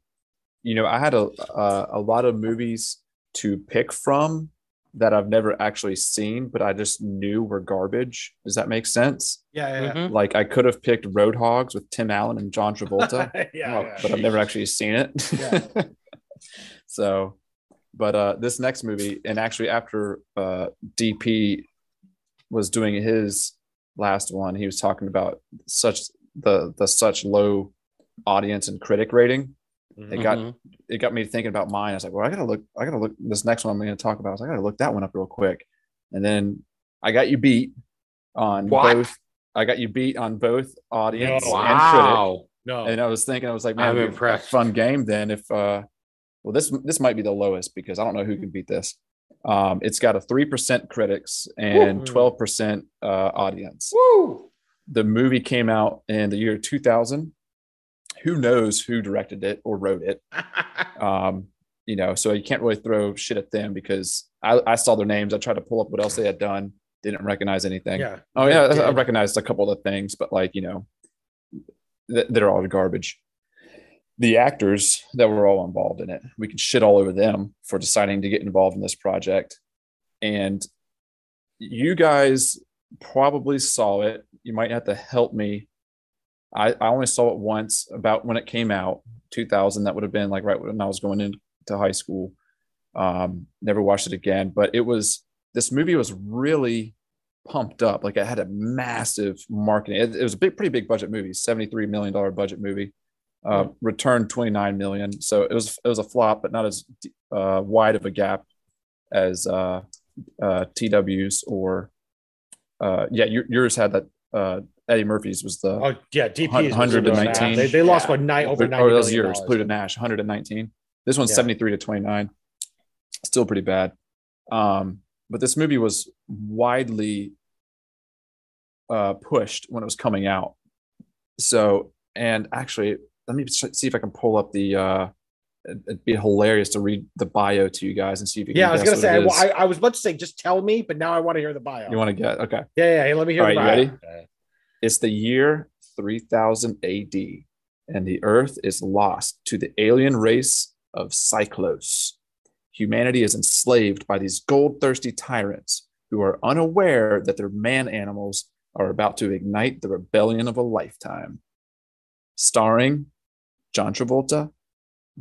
you know, I had a a, a lot of movies to pick from that I've never actually seen, but I just knew were garbage. Does that make sense? Yeah, yeah, Mhm. Like I could have picked Roadhogs with Tim Allen and John Travolta, yeah. yeah, Oh, yeah. but I've never actually seen it. Yeah. so, but uh, this next movie, and actually after uh, DP was doing his last one, he was talking about such the the such low audience and critic rating. It got Mhm. it got me thinking about mine. I was like, well, I gotta look, I gotta look this next one I'm going to talk about. I, was like, I gotta look that one up real quick, and then I got you beat on What? both. I got you beat on both audience No. and critic. Wow. No, And I was thinking, I was like, man, I'm it'd a impressed. Fun game then. If uh, well, this this might be the lowest because I don't know who can beat this. Um, it's got a three percent critics and twelve percent uh, audience. woo. The movie came out in the year two thousand. Who knows who directed it or wrote it? Um, you know, so you can't really throw shit at them because I, I saw their names. I tried to pull up what else they had done, didn't recognize anything. yeah. Oh yeah, I Yeah. recognized a couple of things, but like you know, th- they're all garbage. The actors that were all involved in it, we can shit all over them for deciding to get involved in this project. And you guys probably saw it. You might have to help me. I, I only saw it once about when it came out, 2000. That would have been like right when I was going into high school. Um, never watched it again, but it was this movie was really pumped up. Like it had a massive marketing. It, it was a big, pretty big budget movie, seventy-three million dollar budget movie. Uh, Returned twenty-nine million, so it was it was a flop, but not as uh, wide of a gap as uh, uh, TW's or uh, yeah, yours had that. Uh, Eddie Murphy's was the Oh yeah, DP is 119. They, they lost Yeah. by nine over or nine. those years. Pluto Nash, 119. This one's Yeah. 73 to 29. Still pretty bad. Um, but this movie was widely uh, pushed when it was coming out. So, and actually, let me see if I can pull up the. Uh, it'd be hilarious to read the bio to you guys and see if you can. Yeah, I was gonna say. I. I, was about to say, just tell me, but now I want to hear the bio. you want to get okay. yeah, yeah. Let me hear All the right, bio. you It's the year 3000 AD, and the Earth is lost to the alien race of Psychlos. Humanity is enslaved by these gold thirsty tyrants who are unaware that their man animals are about to ignite the rebellion of a lifetime. Starring John Travolta,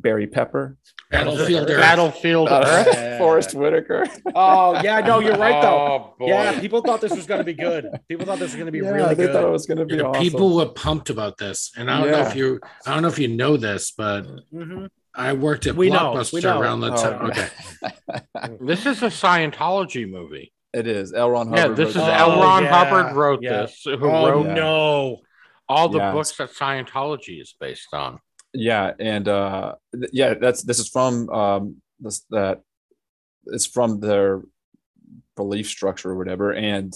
Barry Pepper, Battlefield Earth. Battlefield uh, Earth. Forest Whitaker. Oh yeah, no, you're right though. Oh, boy. Yeah, people thought this was going to be good. People thought this was going to be Yeah, really they good. thought it was going to be awesome. People were pumped about this, and I don't know if you, I don't know if you know this, but Mhm. I worked at We know, Blockbuster we know. around the Oh, time. okay. Okay, This is a Scientology movie. It is. L. Ron Yeah, Hubbard. this is wrote Oh. L. Ron yeah, Hubbard wrote yeah. this, who Oh wrote Yeah. no! all the Yeah. books that Scientology is based on. Yeah, and uh, th- yeah, that's this is from um, this that it's from their belief structure or whatever. And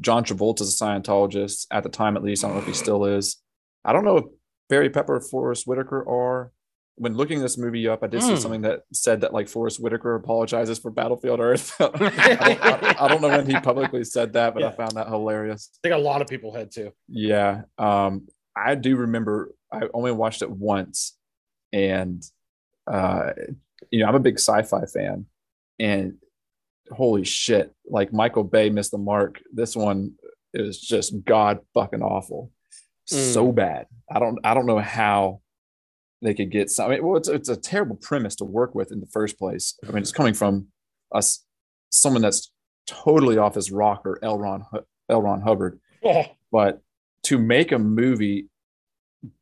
John Travolta is a Scientologist at the time, at least. I don't know if he still is. I don't know if Barry Pepper, or Forest Whitaker are. When looking this movie up, I did see Hmm. something that said that like Forest Whitaker apologizes for Battlefield Earth. I, don't, I- I don't know when he publicly said that, but I found that hilarious. I think a lot of people had to. Yeah. Um, I do remember I only watched it once and uh you know, I'm a big sci-fi fan and holy shit, like Michael Bay missed the mark. This one is just god fucking awful. So bad. I don't I don't know how they could get some I mean, well, it's it's a terrible premise to work with in the first place. I mean, it's coming from us someone that's totally off his rocker, Elron Ron Hu- L. Ron Hubbard Oh, but to make a movie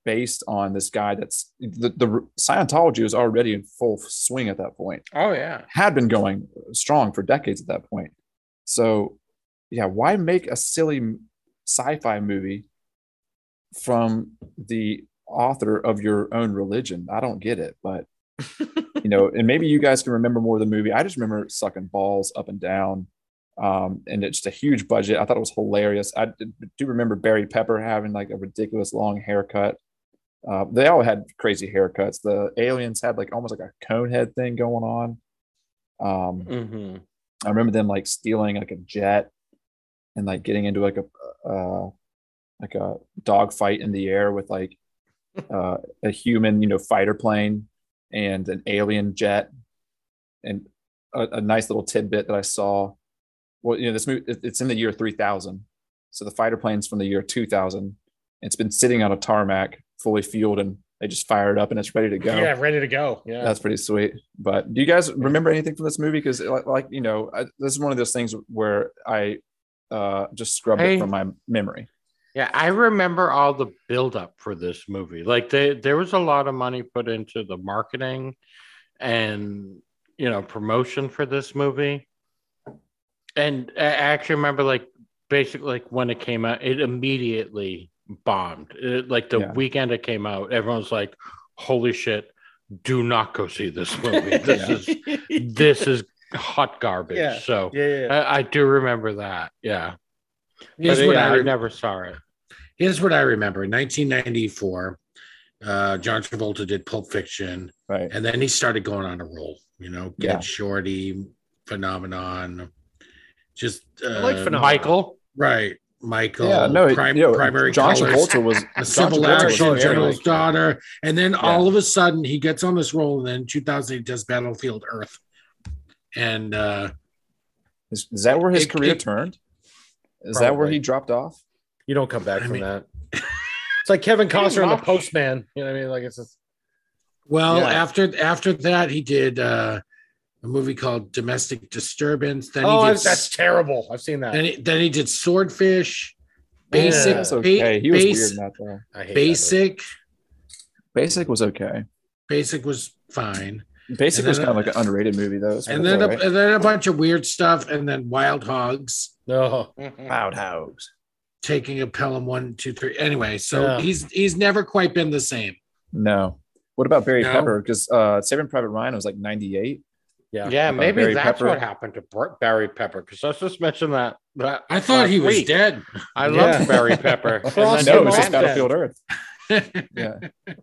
based on this guy that's the, the Scientology was already in full swing at that point, Oh yeah. had been going strong for decades at that point. So, yeah, why make a silly sci-fi movie from the author of your own religion? I don't get it, but you know, and maybe you guys can remember more of the movie. I just remember sucking balls up and down. Um, and it's just a huge budget. I thought it was hilarious. I do remember Barry Pepper having like a ridiculous long haircut. Uh, they all had crazy haircuts. The aliens had like almost like a cone head thing going on. Um, Mm-hmm. I remember them like stealing like a jet and like getting into like a uh, like a dog fight in the air with like uh, a human, you know, fighter plane and an alien jet. And a, a nice little tidbit that I saw. Well, you know, this movie it's in the year 3000. So the fighter plane's from the year 2000. It's been sitting on a tarmac, fully fueled, and they just fire it up and it's ready to go. yeah, ready to go. Yeah. That's pretty sweet. But do you guys remember anything from this movie? Because like, like you know, I, this is one of those things where I uh, just scrubbed Hey. it from my memory. Yeah, I remember all the buildup for this movie. Like they, there was a lot of money put into the marketing and you know promotion for this movie. And I actually remember like basically like when it came out, it immediately bombed. It- like the Yeah. weekend it came out, everyone was like, "Holy shit! Do not go see this movie. This is this is hot garbage." Yeah. So yeah, yeah. I, I do remember that. Yeah, here's but what yeah, I, I never saw it. here's what I remember. In 1994, uh, John Travolta did Pulp Fiction, Right. and then he started going on a roll. You know, Get Yeah. Shorty, Phenomenon, just uh, like Phenomenon. Michael. right? Michael, Yeah. No. prim- you know, primary John colors. Travolta was a civil action, General's good. daughter, and then Yeah. all of a sudden he gets on this role, and then in 2000 he does Battlefield Earth, and uh, Is, is that where his It- career it- turned? Is that where he dropped off? You don't come back I from mean- that. It's like Kevin Costner and the. Postman. You know what I mean? Like it's just well, Yeah. after after that he did uh, a movie called Domestic Disturbance. Then oh, he did that's terrible. I've seen that. then he, then he did Swordfish, Basic, That's ba- okay. He was base- weird in that though. That. Basic, Basic was okay. Basic was fine, Basic And was kind of like an underrated movie though. And then a, alright. and then a bunch of weird stuff, and then Wild Hogs. No. Loud House. taking a Pelham one, two, three. Anyway, so Yeah. he's he's never quite been the same. No. What about Barry No. Pepper? Because uh, Saving Private Ryan was like '98. Yeah. Yeah, maybe Barry that's Pepper. what happened to Barry Pepper. Because I just mentioned that. that I thought he last was week. dead. I Yeah. loved Barry Pepper. And Cross then No, it was just off went- then. Battlefield Earth. Yeah. I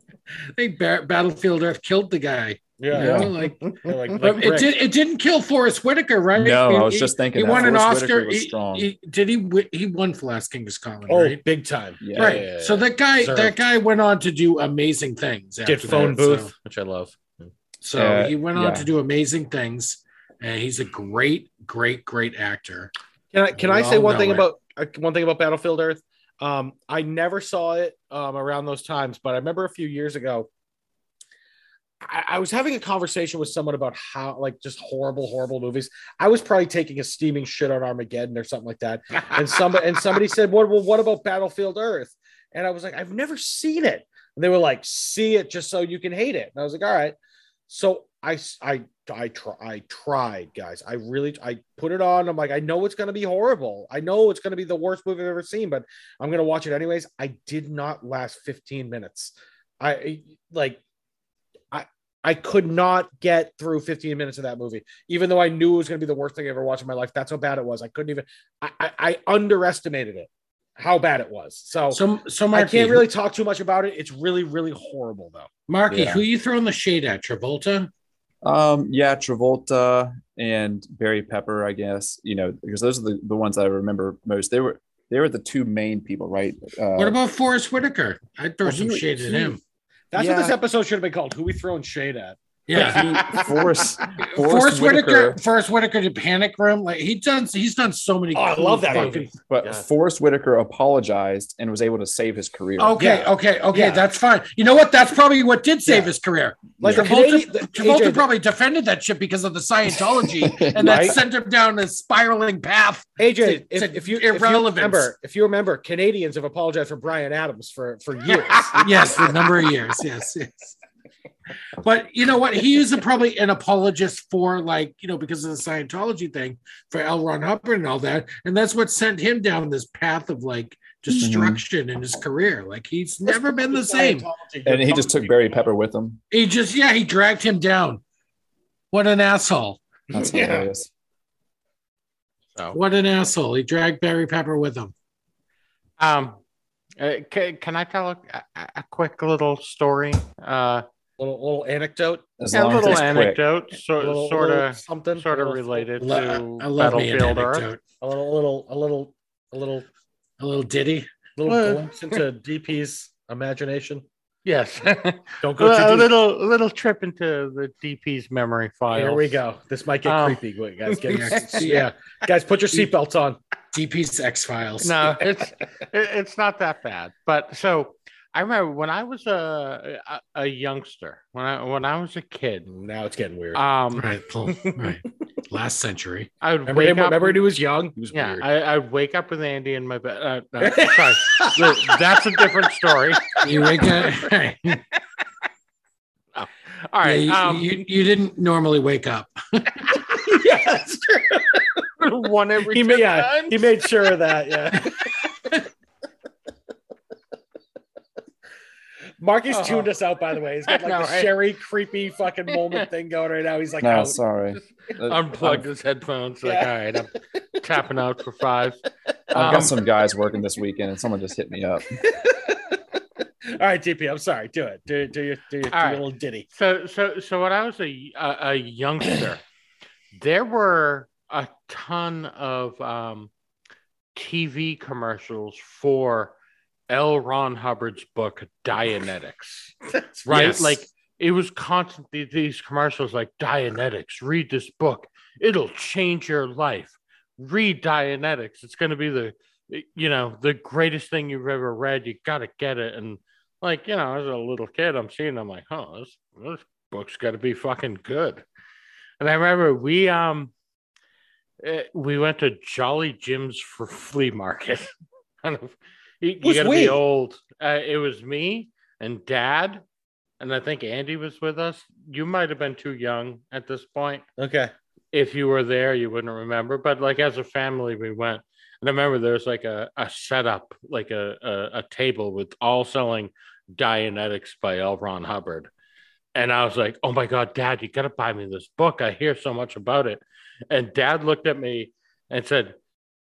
think Bar- Battlefield Earth killed the guy. Yeah, You know, like, like, like but it did. It didn't kill Forest Whitaker, right? No, I was He- just thinking he that. won an Oscar. Was He- strong. he- did he? wi- He won for Last King of Scotland, Oh, right? big time. Yeah. right. yeah, so yeah. that guy, Deserved. that guy went on to do amazing things. Did phone that, so- booth, which I love. So, Uh, he went on yeah. to do amazing things, and he's a great, great, great actor. Can I can We I say one thing it. about uh, one thing about Battlefield Earth? Um, I never saw it um, around those times, but I remember a few years ago. I, I was having a conversation with someone about how like just horrible, horrible movies. I was probably taking a steaming shit on Armageddon or something like that, and somebody and somebody said, "What? Well, what about Battlefield Earth?" And I was like, "I've never seen it." And they were like, "See it just so you can hate it." And I was like, "All right." So I I I try I tried, guys. I really I put it on. I'm like, I know it's gonna be horrible. I know it's gonna be the worst movie I've ever seen, but I'm gonna watch it anyways. I did not last 15 minutes. I like I I could not get through 15 minutes of that movie, even though I knew it was gonna be the worst thing I ever watched in my life. That's how bad it was. I couldn't even I I, I underestimated it, how bad it was. So, So, so I can't really talk too much about it. It's really, really horrible though. Marky, Yeah. who you throwing the shade at? Travolta? Um, yeah, Travolta and Barry Pepper, I guess. You know, because those are the, the ones I remember most. They were they were the two main people, right? Uh, What about Forest Whitaker? I'd throw Well, some shade at him. That's Yeah. what this episode should have been called. Who we throwing shade at? Yeah. he, Forest, Forest, Forest Whitaker, Whitaker, Forest Whitaker to Panic Room. Like he done, he's done so many. Oh, I love that fucking- movie. but Yeah. Forest Whitaker apologized and was able to save his career. Okay, Yeah. okay, okay. Yeah. That's fine. You know what? That's probably what did save Yeah. his career. Like the Travolta, Canadian- Travolta AJ, probably defended that shit because of the Scientology, and that Right. sent him down a spiraling path. AJ, to- if, to if you if you remember, if you remember, Canadians have apologized for Bryan Adams for for years. yes, for a number of years. Yes, yes. But you know what? He is a, probably an apologist for, like, you know, because of the Scientology thing for L. Ron Hubbard and all that. And that's what sent him down this path of like destruction in his career. Like, he's never been the same. and he just took Barry Pepper with him. He just, yeah, he dragged him down. What an asshole. That's Yeah. hilarious. What an asshole. He dragged Barry Pepper with him. Um, uh, can, can I tell a, a, a quick little story? Uh, little little anecdote, As yeah, a long as little it's quick. anecdote, a so, little, sort little of, something, sort of related Lo- to I love me an Battlefield Earth. anecdote. a little little a little a little A little ditty. little Well- glimpse into DP's imagination. Yes, Don't go a, too deep. little, a little trip into the DP's memory file. Here we go. This might get Um, creepy, Wait, guys. Get, Yeah. yeah, guys, put your seatbelts on. DP's X Files. no, it's it, it's not that bad. But so I remember when I was a, a a youngster, when I when I was a kid, Now it's getting weird. um, Right. well, right. Last century. I would remember wake him? up. Remember when he was young? He was yeah, weird. I, I'd wake up with Andy in my bed. Uh, no, sorry, Look, that's a different story. You wake up. Right. All right, Yeah, um, you, you, you didn't normally wake up. yeah, that's true. one every He made, yeah, times. he made sure of that. Yeah. Marky's Oh. tuned us out, by the way. He's got like I know, the right? sherry creepy fucking moment thing going right now. He's like, No, out. sorry. Unplugged his headphones. Like, Yeah. all right, I'm tapping out for five. I've Um, got some guys working this weekend, and someone just hit me up. All right, DP, I'm sorry. Do it. Do, do your, do your, do All your little ditty. So, so, so when I was a a, a youngster, there were a ton of um, TV commercials for L. Ron Hubbard's book Dianetics. right? Yes. Like it was constantly these commercials like Dianetics, read this book. It'll change your life. Read Dianetics. It's going to be the you know, the greatest thing you've ever read. You got to get it and like, you know, as a little kid, I'm seeing I'm like, "Oh, this this book's got to be fucking good." And I remember we um eh, we went to Jolly Jim's for flea market. kind of you, you got to we? be old. Uh, it was me and dad and I think Andy was with us. You might have been too young at this point. Okay. If you were there, you wouldn't remember. But like as a family, we went. And I remember there was like a, a setup, like a, a, a table with all selling Dianetics by L. Ron Hubbard. And I was like, oh my God, dad, you got to buy me this book. I hear so much about it. And dad looked at me and said,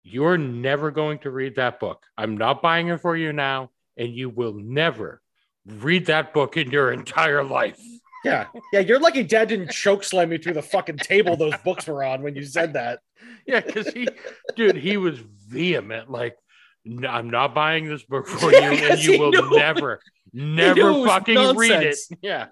You're never going to read that book. I'm not buying it for you now. And you will never read that book in your entire life. Yeah, yeah. You're lucky Dad didn't choke slam you through the fucking table those books were on when you said that. Yeah, because he, dude, he was vehement. Like, "No, I'm not buying this book for you, Yeah, and 'cause you will knew- never, never it was fucking read it. Yeah.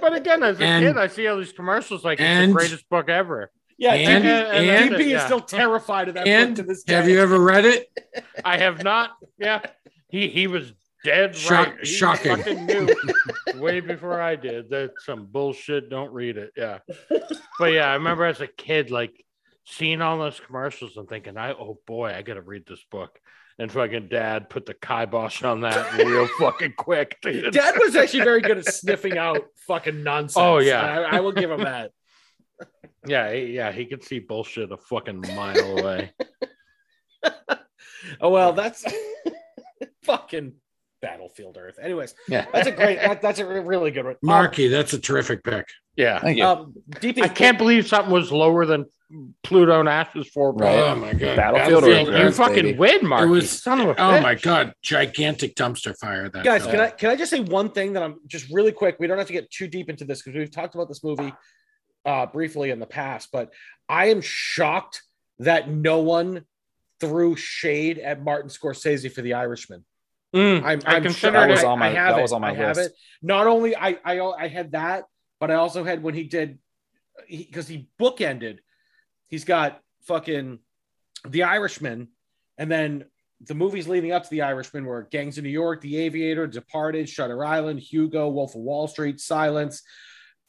But again, as a And- kid, I see all these commercials like it's the greatest book ever. Yeah, And- DP, and- DP is yeah. still terrified of that And book to this day. have you ever read it? I have not. Yeah, he he was dead Shock- right. He shocking. fucking knew way before I did. That's some bullshit. Don't read it. Yeah, but yeah, I remember as a kid, like seeing all those commercials and thinking, "I oh boy, I gotta read this book." And fucking dad put the kibosh on that real fucking quick. dude. Dad was actually very good at sniffing out fucking nonsense. Oh, yeah. I, I will give him that. Yeah, yeah, he could see bullshit a fucking mile away. Oh well, that's fucking Battlefield Earth. Anyways, Yeah, that's a great. That, that's a really good one. Marky, that's a terrific pick. yeah. Thank you. Um, DP, I can't believe something was lower than Pluto Nash's for Right. Oh my god. Battlefield You, Earth, you Earth, fucking baby. win, Mark. It was- son of a Oh bitch. my god, gigantic dumpster fire that guys film. can i can i just say one thing that i'm just really quick we don't have to get too deep into this because we've talked about this movie uh briefly in the past but i am shocked that no one threw shade at martin scorsese for the irishman Mm, i'm, I I'm considered. That was I- on my- I have that was on my I have list. it not only i i, I had that but i also had when he did because he, bookended he's got fucking the irishman and then the movies leading up to The Irishman were Gangs of New York, The Aviator, Departed, Shutter Island, Hugo, Wolf of Wall Street, Silence.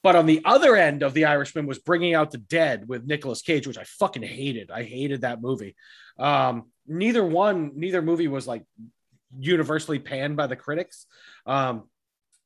But on the other end of The Irishman was Bringing Out the Dead with Nicolas Cage, which I fucking hated. I hated that movie. Um, neither one, neither movie was like universally panned by the critics. Um,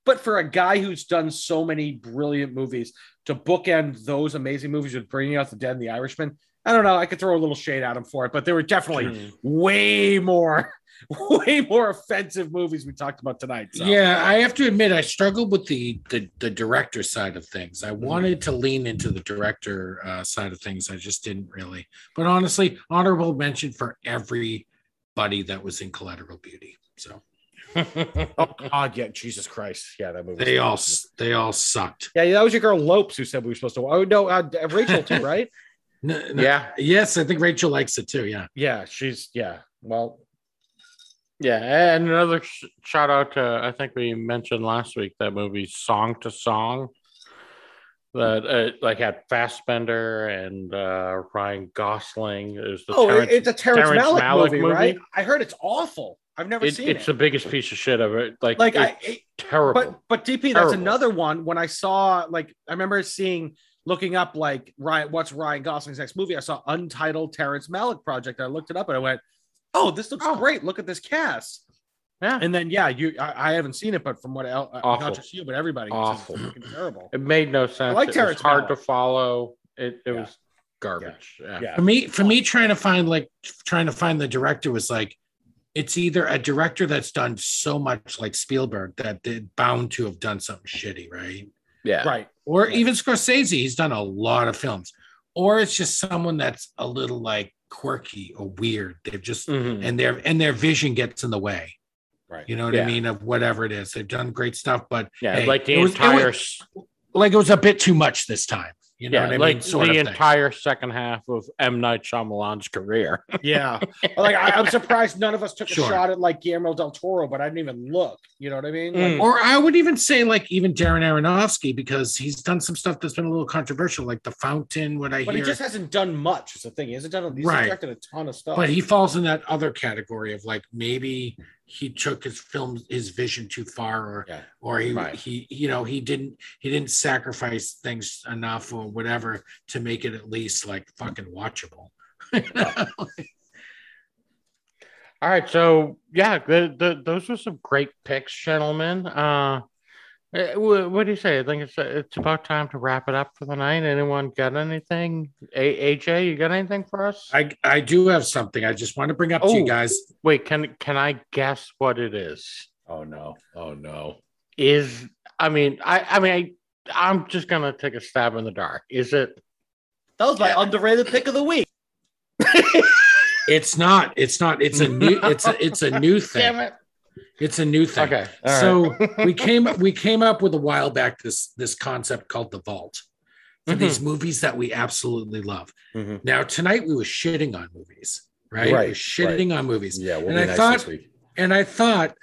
but for a guy who's done so many brilliant movies to bookend those amazing movies with Bringing Out the Dead and The Irishman, I don't know. I could throw a little shade at him for it, but there were definitely way more, way more offensive movies we talked about tonight. So. Yeah, I have to admit, I struggled with the the, the director side of things. Mm-hmm. I wanted to lean into the director uh, side of things. I just didn't really. But honestly, honorable mention for everybody that was in Collateral Beauty. So Oh God, yeah, Jesus Christ, yeah, that movie. they all they all sucked. yeah, that was your girl Lopes who said we were supposed to. Oh no, uh, Rachel too, right? N- n- yeah, Yes, I think Rachel likes it too. Yeah. yeah, she's yeah. Well, yeah. And another sh- shout out to I think we mentioned last week that movie Song to Song that uh, like had Fassbender and uh, Ryan Gosling. It was the oh, Terrence- it's a Terrence, Terrence Malick, Malick movie, movie? right? I heard it's awful. I've never It- seen it's it. the biggest piece of shit of it. Like, like it's I, terrible. but but DP, that's another one. When I saw like, I remember seeing looking up like Ryan, what's Ryan Gosling's next movie? I saw Untitled Terrence Malick Project. I looked it up and I went, oh, this looks Oh. great. Look at this cast. yeah, And then yeah, you I, I haven't seen it, but from what el- uh, Awful. not just you, but everybody, awful, terrible. it made no sense. like it Terrence was hard Malick. to follow. It it Yeah. was garbage. Yeah. Yeah. For me, for me, trying to find like trying to find the director was like, it's either a director that's done so much like Spielberg that they're bound to have done something shitty, right? Yeah. Right. Or Yeah. even Scorsese, he's done a lot of films. Or it's just someone that's a little like quirky or weird. They've just Mhm. and their and their vision gets in the way. Right. You know what Yeah. I mean? Of whatever it is. They've done great stuff, but Yeah, hey, like the it was- was- like it was a bit too much this time. You know yeah, what I like mean? Sort the of thing. entire second half of M Night Shyamalan's career. Yeah. like I, I'm surprised none of us took Sure. a shot at like Guillermo del Toro, but I didn't even look. You know what I mean? Like, Mm. Or I would even say like even Darren Aronofsky because he's done some stuff that's been a little controversial, like The Fountain. What I hear. but hear, he just hasn't done much. Is the thing. He hasn't done. He's Right. directed a ton of stuff. but he falls in that other category of like maybe he took his film his vision too far, or Yeah. or he Right. he you know he didn't he didn't sacrifice things enough or whatever to make it at least like fucking watchable. All right, so yeah, the, the, those were some great picks, gentlemen. Uh, Eh, what do you say? I think it's it's about time to wrap it up for the night. Anyone got anything? A- AJ, you got anything for us? I I do have something I just want to bring up to Oh. you guys. Wait, can can I guess what it is? oh no. Oh no. Is I mean, I I mean, I, I'm just gonna take a stab in the dark. Is it? That was my underrated pick of the week. It's not. It's not. It's a new. It's a. It's a new thing. it! It's a new thing. Okay. all right. So we came we came up with a while back this this concept called the vault for these movies that we absolutely love. Mhm. Now tonight we were shitting on movies, right? Right, We're shitting on movies. yeah, we'll and be I nice thought- And I thought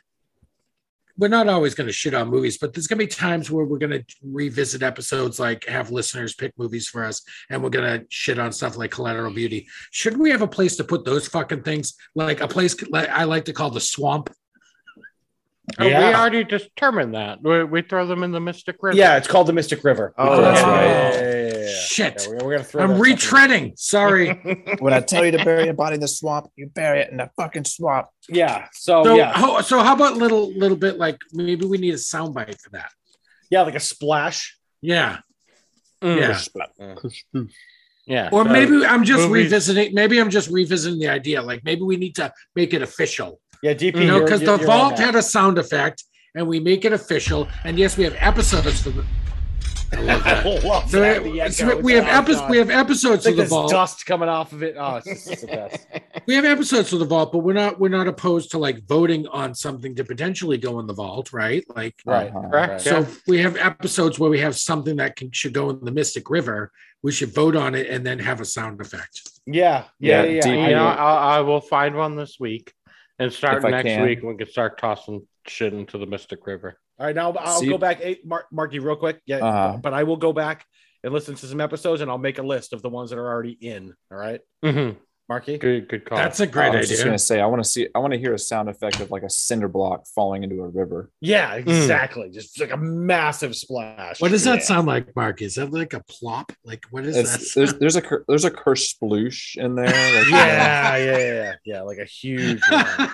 we're not always going to shit on movies, but there's going to be times where we're going to revisit episodes, like have listeners pick movies for us, and we're going to shit on stuff like Collateral Beauty. Shouldn't we have a place to put those fucking things? Like a place I like to call the swamp. Oh, we already determined that. We, we throw them in the Mystic River. Yeah, it's called the Mystic River. Oh, that's right. yeah, yeah, yeah, yeah. Shit. Yeah, we're, we're gonna throw. I'm that retreading. Sorry. When I tell you to bury a body in the swamp, you bury it in the fucking swamp. Yeah. So, So, yeah, how, so how about little little bit like maybe we need a soundbite for that? yeah, like a splash. Yeah, Mm. yeah. Yeah. Or so maybe I'm just movies- revisiting. Maybe I'm just revisiting the idea. Like maybe we need to make it official. Yeah, DP. You know, because the you're vault had a sound effect, and we make it official. And yes, we have episodes for the. I love that. I love So that, we, so we have epi- God. we have episodes of the vault. dust coming off of it. Oh, it's, just, it's the best. We have episodes of the vault, but we're not we're not opposed to like voting on something to potentially go in the vault, right? Like Right. Uh-huh. Correct. Right. So yeah. we have episodes where we have something that can should go in the Mystic River, we should vote on it and then have a sound effect. Yeah, yeah, Yeah, yeah. You know, know. I, I will find one this week and start next can. week. We can start tossing shit into the Mystic River. All right, now I'll See- go back. Hey, Mark, Marky, real quick. Yeah, Uh-huh. but I will go back and listen to some episodes, and I'll make a list of the ones that are already in. All right, Mm-hmm. Marky. Good, good call. That's a I great idea. I was just gonna say, I want to see, I want to hear a sound effect of like a cinder block falling into a river. Yeah, mm. exactly. Just like a massive splash. What does that Yeah. sound like, Mark? Is that like a plop? Like what is It's, that? there's there's a there's a cursed sploosh in there. Like, Yeah, yeah, yeah, yeah. Like a huge one.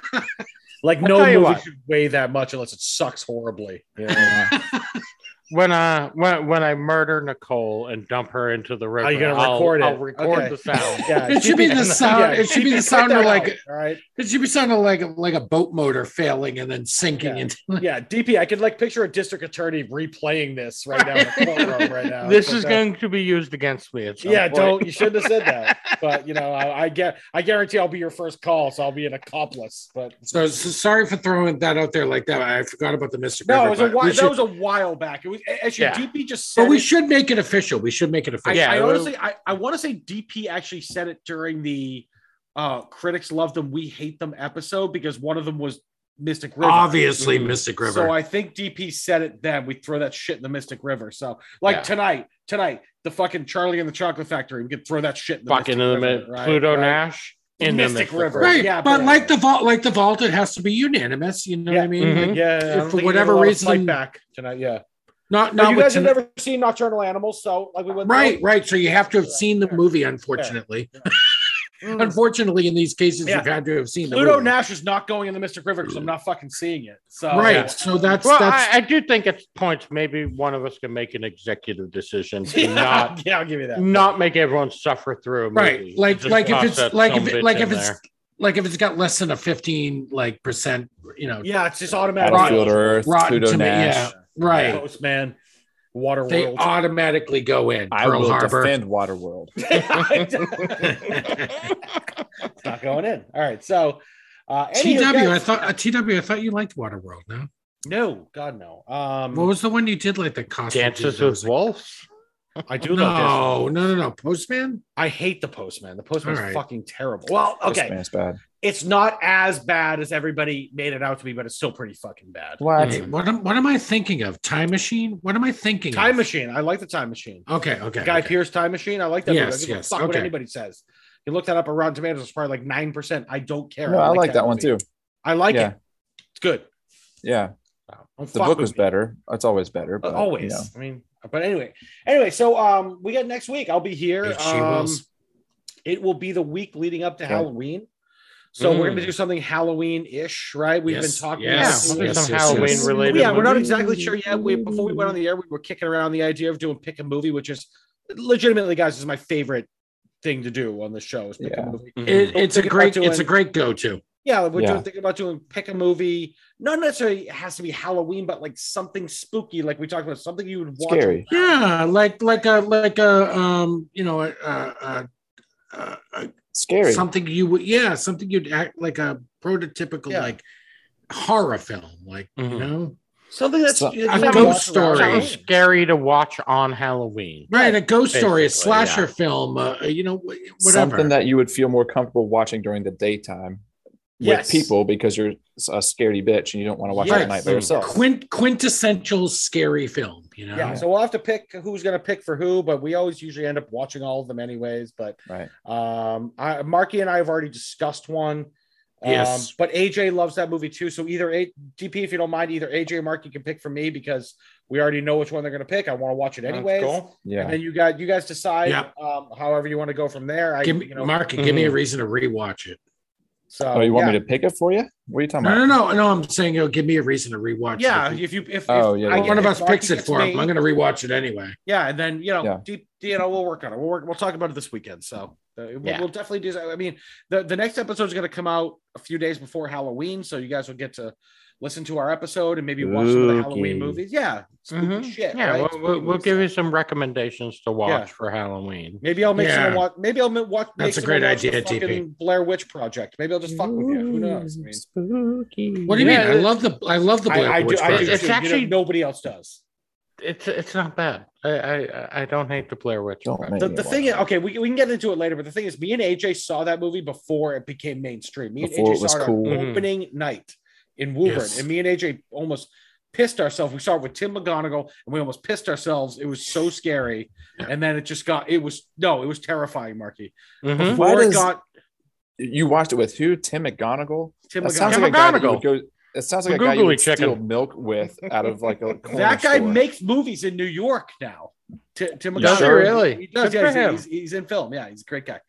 Like no movie what. should weigh that much unless it sucks horribly. Yeah. When uh when when I murder Nicole and dump her into the river, are you gonna I'll- record it? I'll record Okay. the sound. yeah. It should be the sound- it should be the sound of like- out, all right. it should be sounding like like a boat motor failing and then sinking Yeah. into. Yeah, DP. I could like picture a district attorney replaying this right now in the courtroom right now. this is like, going to be used against me. At some Yeah, point. don't. You shouldn't have said that. But you know, I, I get. I guarantee I'll be your first call, so I'll be an accomplice. But So, so sorry for throwing that out there like that. I forgot about the Mystic no, River. it was a but we while. That should- was a while back. It was actually Yeah. DP just said. but we it. should make it official. We should make it I, official. Yeah, I honestly, I, I want to say DP actually said it during the uh critics love them, we hate them episode because one of them was Mystic River. Obviously, Mhm. Mystic River. So I think DP said it then. We throw that shit in the Mystic River. So like Yeah. tonight, tonight, the fucking Charlie and the Chocolate Factory, we could throw that shit in the fucking Mystic in the River, right? Pluto Right? Nash in Mystic the Mystic River. River. right, Yeah, but but- like the vault, like the vault, it has to be unanimous. You know what I mean? Mhm. Like, Yeah, I If for whatever get a lot of reason- fight back tonight. Yeah, Not not you with guys have never seen Nocturnal Animals, so like we went right, right. So you have to have seen the movie. Unfortunately, mm. unfortunately, in these cases, Yeah. you've had to have seen the Pluto movie. Nash is not going in the Mystic River because I'm not fucking seeing it. So right. So that's Well, that's I, I do think at points maybe one of us can make an executive decision to yeah, not yeah, I'll give you that. not make everyone suffer through a movie. right. Like Just like if it's like if it, like if it's. There like if it's got less than a fifteen like percent, you know, Yeah, it's just uh, automatic. Battlefield Earth, Rotten Pluto Tomato- Nash. yeah. Right. Postman, Water They automatically go in. I Pearl will Harbor. defend Waterworld. it's not going in. All right, so uh, anywho, TW, I thought uh, TW, I thought you liked Waterworld. No, no, God no. Um, what was the one you did like the costume? Dances that with like- Wolves. I do love this. No, no, no, no. Postman. I hate the Postman. The Postman's All right. fucking terrible. Well, okay, This man's bad. It's not as bad as everybody made it out to be, but it's still pretty fucking bad. What? Hey, what am what am I thinking of? Time machine? What am I thinking? Time of? machine. I like the Time Machine. Okay, okay. Guy okay. Pierce Time Machine. I like that. Yes, movie. I don't yes, Fuck what anybody says. You look that up on Rotten Tomatoes. It's probably like nine percent. I don't care. No, I like that one too. I like Yeah. it. It's good. Yeah, Don't the book was me. better. It's always better. Uh, But, always. you know. I mean, but anyway, anyway. So um, we got next week. I'll be here. Yes, she um, was. it will be the week leading up to Okay. Halloween. So we're Mm. gonna do something Halloween-ish, right? We've Yes, been talking. yes, about Yeah, yes, some yes, Halloween yes. related. Yeah, we're not exactly sure yet. We before we went on the air, we were kicking around the idea of doing pick a movie, which is legitimately, guys, is my favorite thing to do on the show. Is pick Yeah. a movie. Mhm. It, it's a great. about It's a great go-to. Yeah, we're Yeah. doing, thinking about doing pick a movie. Not necessarily it has to be Halloween, but like something spooky, like we talked about, something you would watch. Scary. Yeah, like like a like a um you know a, a, a, a Scary. something you would yeah something you'd act like a prototypical Yeah. like horror film, like you Mhm. know, Something that's So- you A ghost story. Something scary to watch on Halloween. right? A ghost story, a slasher yeah. film, uh, you know, whatever. Something that you would feel more comfortable watching during the daytime Yes. with people because you're a scaredy bitch and you don't want to watch it Right. at night by yourself. Quint, quintessential scary film, you know. Yeah, so we'll have to pick who's going to pick for who, but we always usually end up watching all of them anyways. But Right. um, I, Marky and I have already discussed one. Um, Yes. but AJ loves that movie too. So either a- DP, if you don't mind, either AJ or Marky can pick for me because we already know which one they're going to pick. I want to watch it anyways. And Yeah. then you got you guys decide Yep. um, however you want to go from there. I, give me, you know, Mark, give me a reason to rewatch it. So Oh, you want yeah. me to pick it for you? What are you talking No, about? no, no, no. No. I'm saying, you know, give me a reason to rewatch Yeah, it. if you if, Oh, if yeah, I one of us picks it for me- him. I'm going to rewatch it anyway. Yeah, and then you know, Yeah. deep, you know, we'll work on it. We'll work. We'll talk about it this weekend. So uh, we'll, Yeah. we'll definitely do. that. I mean, the the next episode is going to come out a few days before Halloween, so you guys will get to listen to our episode and maybe watch some of the Halloween movies. Yeah, spooky Mhm. shit. Yeah, right? we'll, we'll, we'll give you some recommendations to watch Yeah. for Halloween. Maybe I'll make Yeah. someone watch. Maybe I'll watch. make That's a someone great watch the idea, TP. Blair Witch Project. Maybe I'll just fuck with you. Who knows? I mean, Spooky. What do you Yeah, mean? I love the I love the Blair I, I do. Witch I do. Project. It's too. You know, actually- nobody else does. It's it's not bad. I I, I don't hate the Blair Witch. Project. The, the thing is, okay, we, we can get into it later, but the thing is, me and AJ saw that movie before it became mainstream. Me Before and it AJ was saw it cool. on Mhm. opening night in Woburn, Yes. and me and AJ almost pissed ourselves. We saw it with Tim McGonigal, and we almost pissed ourselves. It was so scary, and then it just got. It was no, it was terrifying, Marky. Mhm. Why Before it does- got You watched it with who? Tim McGonigal? Tim That sounds McGonigal. like a guy that you McGonigal. go. It sounds like The a guy you would googly steal milk with out of like a that guy store. makes movies in New York now. Ti- Tim Does he McGonigal. really? He does. Yeah, he's, he's, he's in film. Yeah, he's a great guy.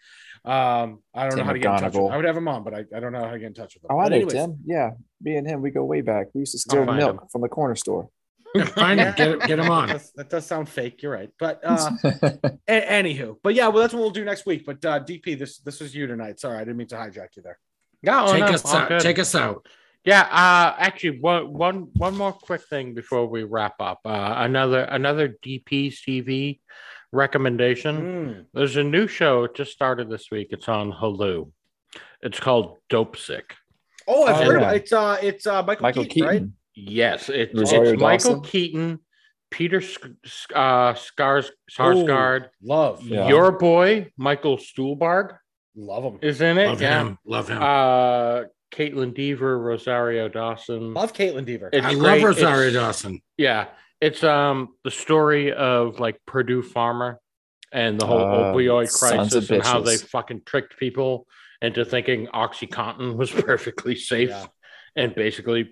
Um, I don't know how to get in touch with him. I would have him on, but I, I don't know how to get in touch with him. Oh, I But know Tim. Yeah, me and him, we go way back. We used to steal milk him. from the corner store. Find him, get, get him That on. does, that does sound fake. You're right, but uh, a- anywho, but yeah, well, that's what we'll do next week. But uh, DP, this this was you tonight. Sorry, I didn't mean to hijack you there. No, Take no, us out. good. Take us out. Yeah, uh, actually, one, one, one more quick thing before we wrap up. Uh, another, another DP TV recommendation. Mm. There's a new show. It just started this week. It's on Hulu. It's called Dopesick. Oh, I've Oh, heard yeah. it. It's uh, it's uh, Michael, Michael Keaton, Keaton. right? Yes, it's, Rosario it's Michael Keaton, Peter Sk- Sk- uh, Skars Sarsgaard, Love, Yeah. your boy Michael Stuhlbarg love him. is in it. Love yeah. him. Love him. Uh, Kaitlyn Dever, Rosario Dawson. Love Kaitlyn Dever. It's I love. Rosario It's- Dawson. Yeah, it's um the story of like Purdue Pharma and the whole Uh, opioid crisis and how they fucking tricked people into thinking OxyContin was perfectly safe Yeah. and basically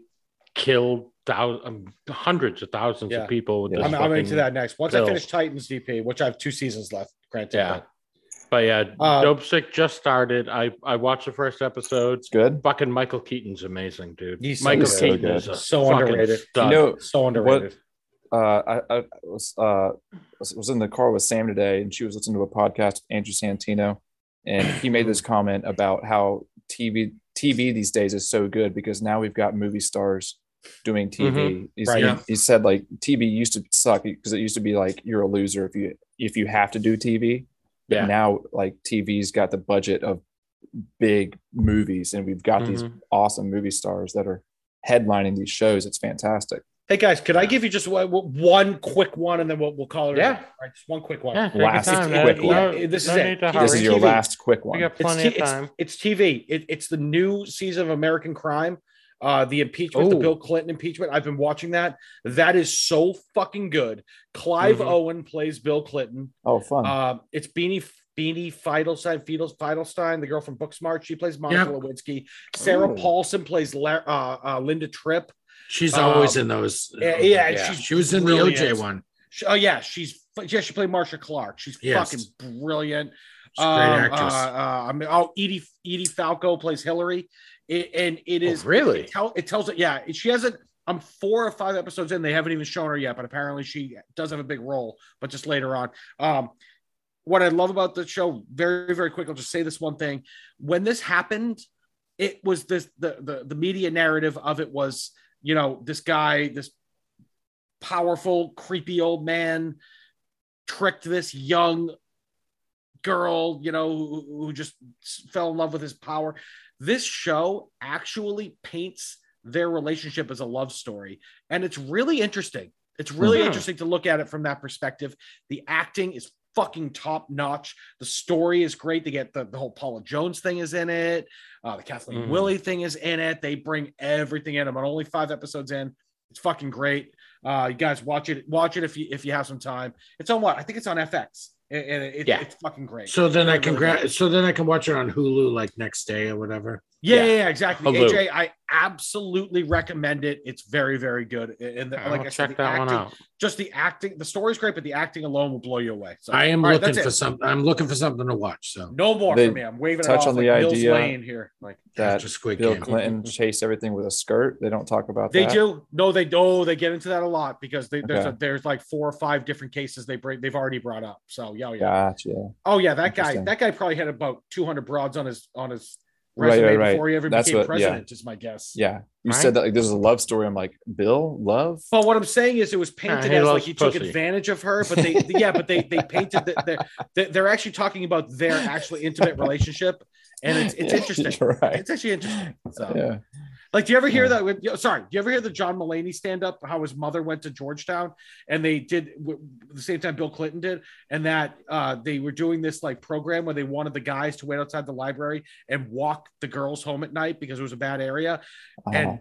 killed thousands, hundreds of thousands Yeah. of people. With Yeah. this I'm, I'm into that next. Once pill. I finish Titans DP, which I have two seasons left. Granted, Yeah. but- But yeah, Uh, Dopesick just started. I I watched the first episode. It's good. Fucking Michael Keaton's amazing, dude. He's Michael good. Keaton So is a So underrated. stud. You know, so underrated. Uh, I, I was uh was, in the car with Sam today, and she was listening to a podcast with Andrew Santino, and he made this comment about how TV TV these days is so good because now we've got movie stars doing TV. He's- Right. he, Yeah. he said like TV used to suck because it used to be like you're a loser if you if you have to do TV. But Yeah. now like TV's got the budget of big movies, and we've got these Mhm. awesome movie stars that are headlining these shows. It's fantastic. Hey guys, could I give you just one, one quick one, and then we'll, we'll call it. Yeah. a? All right, just one quick one. Yeah, Last time. quick No- one. no- Yeah, this is no it. This This is your TV. last quick We one. got It's, plenty t- of time. it's TV. It, it's the new season of American Crime. Uh, the impeachment, the Bill Clinton impeachment. I've been watching that. That is so fucking good. Clive Mhm. Owen plays Bill Clinton. Oh, fun. Um, it's Beanie Beanie Feidelstein, Fiedel- Feidelstein, the girl from Booksmart. She plays Monica Yep. Lewinsky. Sarah Oh. Paulson plays La- uh, uh, Linda Tripp. She's Um, always in those. Yeah, yeah, Yeah. she's She was in brilliant. the OJ one. She- oh yeah, she's yeah. She played Marcia Clark. She's Yes. fucking brilliant. She's a great Um, actress. Uh, uh, I mean, oh, Edie Edie Falco plays Hillary, It- and it is Oh, really? It, tell, it tells it. Yeah, she hasn't. I'm four or five episodes in. They haven't even shown her yet, but apparently she does have a big role, but just later on. Um, what I love about the show, very very quick. I'll just say this one thing: when this happened, it was this the the, the media narrative of it was you know this guy this powerful creepy old man tricked this young girl you know who, who just fell in love with his power this show actually paints their relationship as a love story, and it's really interesting. It's really Mhm. interesting to look at it from that perspective. The acting is fucking top notch. The story is great. They get the, the whole Paula Jones thing is in it. Uh, the Kathleen Mhm. Willey thing is in it. They bring everything in. I'm on only five episodes in. It's fucking great. Uh, you guys watch it. Watch it if you if you have some time. It's on what? I think it's on FX. And it, it- Yeah. it's fucking great. So then I can really gra- so then I can watch it on Hulu like next day or whatever. Yeah, Yeah. yeah, yeah, exactly. Hulu. AJ, I absolutely recommend it. It's very, very good. And the, I'll like I said, check the that one acting, out. just the acting, the story's great, but the acting alone will blow you away. So I am all right, looking that's for it. something. I'm looking for something to watch. So No more They for me. I'm waving it off on like the Mills idea Lane here. Like That after Squid Bill Game. Clinton chased everything with a skirt. They don't talk about they that. do. No, they do. They get into that a lot because they, there's a, there's like four or five different cases they bring. They've already brought up. So yeah, yeah. Gotcha. Oh yeah, that guy. That guy probably had about 200 broads on his on his Right, resume right, right. before he ever That's became what- yeah. president. Is my guess. Yeah. You Right. said that like this is a love story. I'm like, Bill, love? But what I'm saying is, it was painted he as like loves he took advantage of her. But they, yeah, but they they painted that they're, they're actually talking about their actually intimate relationship, and it's it's Yeah, interesting. right. It's actually interesting. So, Yeah. Like, do you ever hear Yeah. that? Sorry, do you ever hear the John Mulaney stand up? How his mother went to Georgetown, and they did the same time Bill Clinton did, and that uh, they were doing this like program where they wanted the guys to wait outside the library and walk the girls home at night because it was a bad area. Uh-huh. And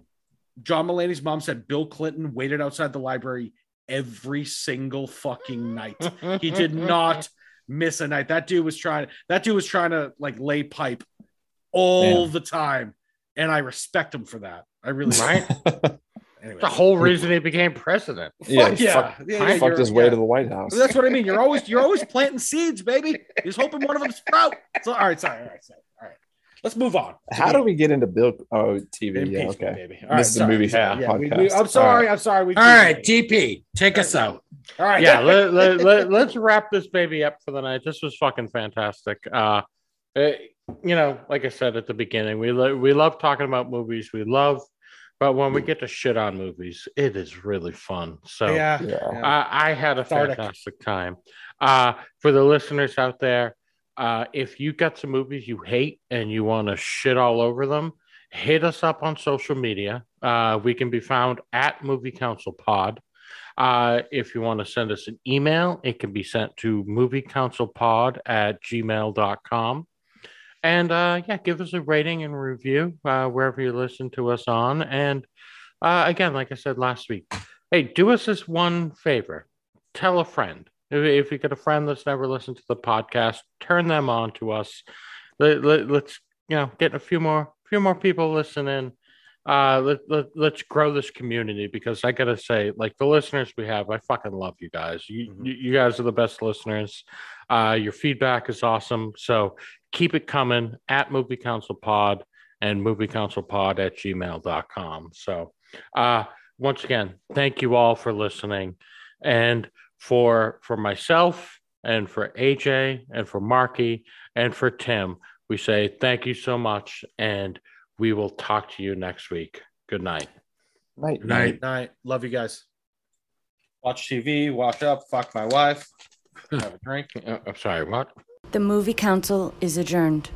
John Mulaney's mom said Bill Clinton waited outside the library every single fucking night. He did not miss a night. That dude was trying. That dude was trying to like lay pipe all the time, and I respect him for that. I really Right? Anyway, The whole reason he became president. yeah, Fuck yeah, fuck- yeah, yeah, fucked his way yeah. to the White House. That's what I mean. You're always you're always planting seeds, baby. You're hoping one of them sprout. So, all right, sorry, all right, sorry, all right. Let's move on. How do we get into Bill? Oh, TV. Yeah, Impeachment, okay. baby. All This right, is the movie Yeah, Yeah, we, podcast. we, I'm sorry. right. I'm sorry. We All right, TP, take us out. All right. yeah let, let, let, let's wrap this baby up for the night this was fucking fantastic uh eh, you know like i said at the beginning we lo- we love talking about movies we love but when we get to shit on movies it is really fun so Yeah. Yeah. yeah. I, I had a Cathartic. fantastic time. Uh, for the listeners out there, uh, if you got some movies you hate and you want to shit all over them, hit us up on social media. Uh, we can be found at Movie Council Pod. Uh, if you want to send us an email, it can be sent to moviecouncilpod at gmail.com. And uh, yeah, give us a rating and review uh, wherever you listen to us on. And uh, again, like I said last week, hey, do us this one favor. Tell a friend. If, if you get a friend that's never listened to the podcast, turn them on to us. Let, let, let's you know get a few more few more people listening. Uh, let, let, let's grow this community because I gotta say, like the listeners we have, I fucking love you guys. You Mhm. you, you guys are the best listeners. Uh, your feedback is awesome. So keep it coming at Movie Council Pod and movie council pod at gmail.com. So uh once again, thank you all for listening. And for for myself and for AJ and for Marky and for Tim, we say thank you so much and we will talk to you next week. Good night. Night, Good night. Night. Love you guys. Watch TV, wash up, fuck my wife, have a drink. I'm sorry, what? The movie council is adjourned.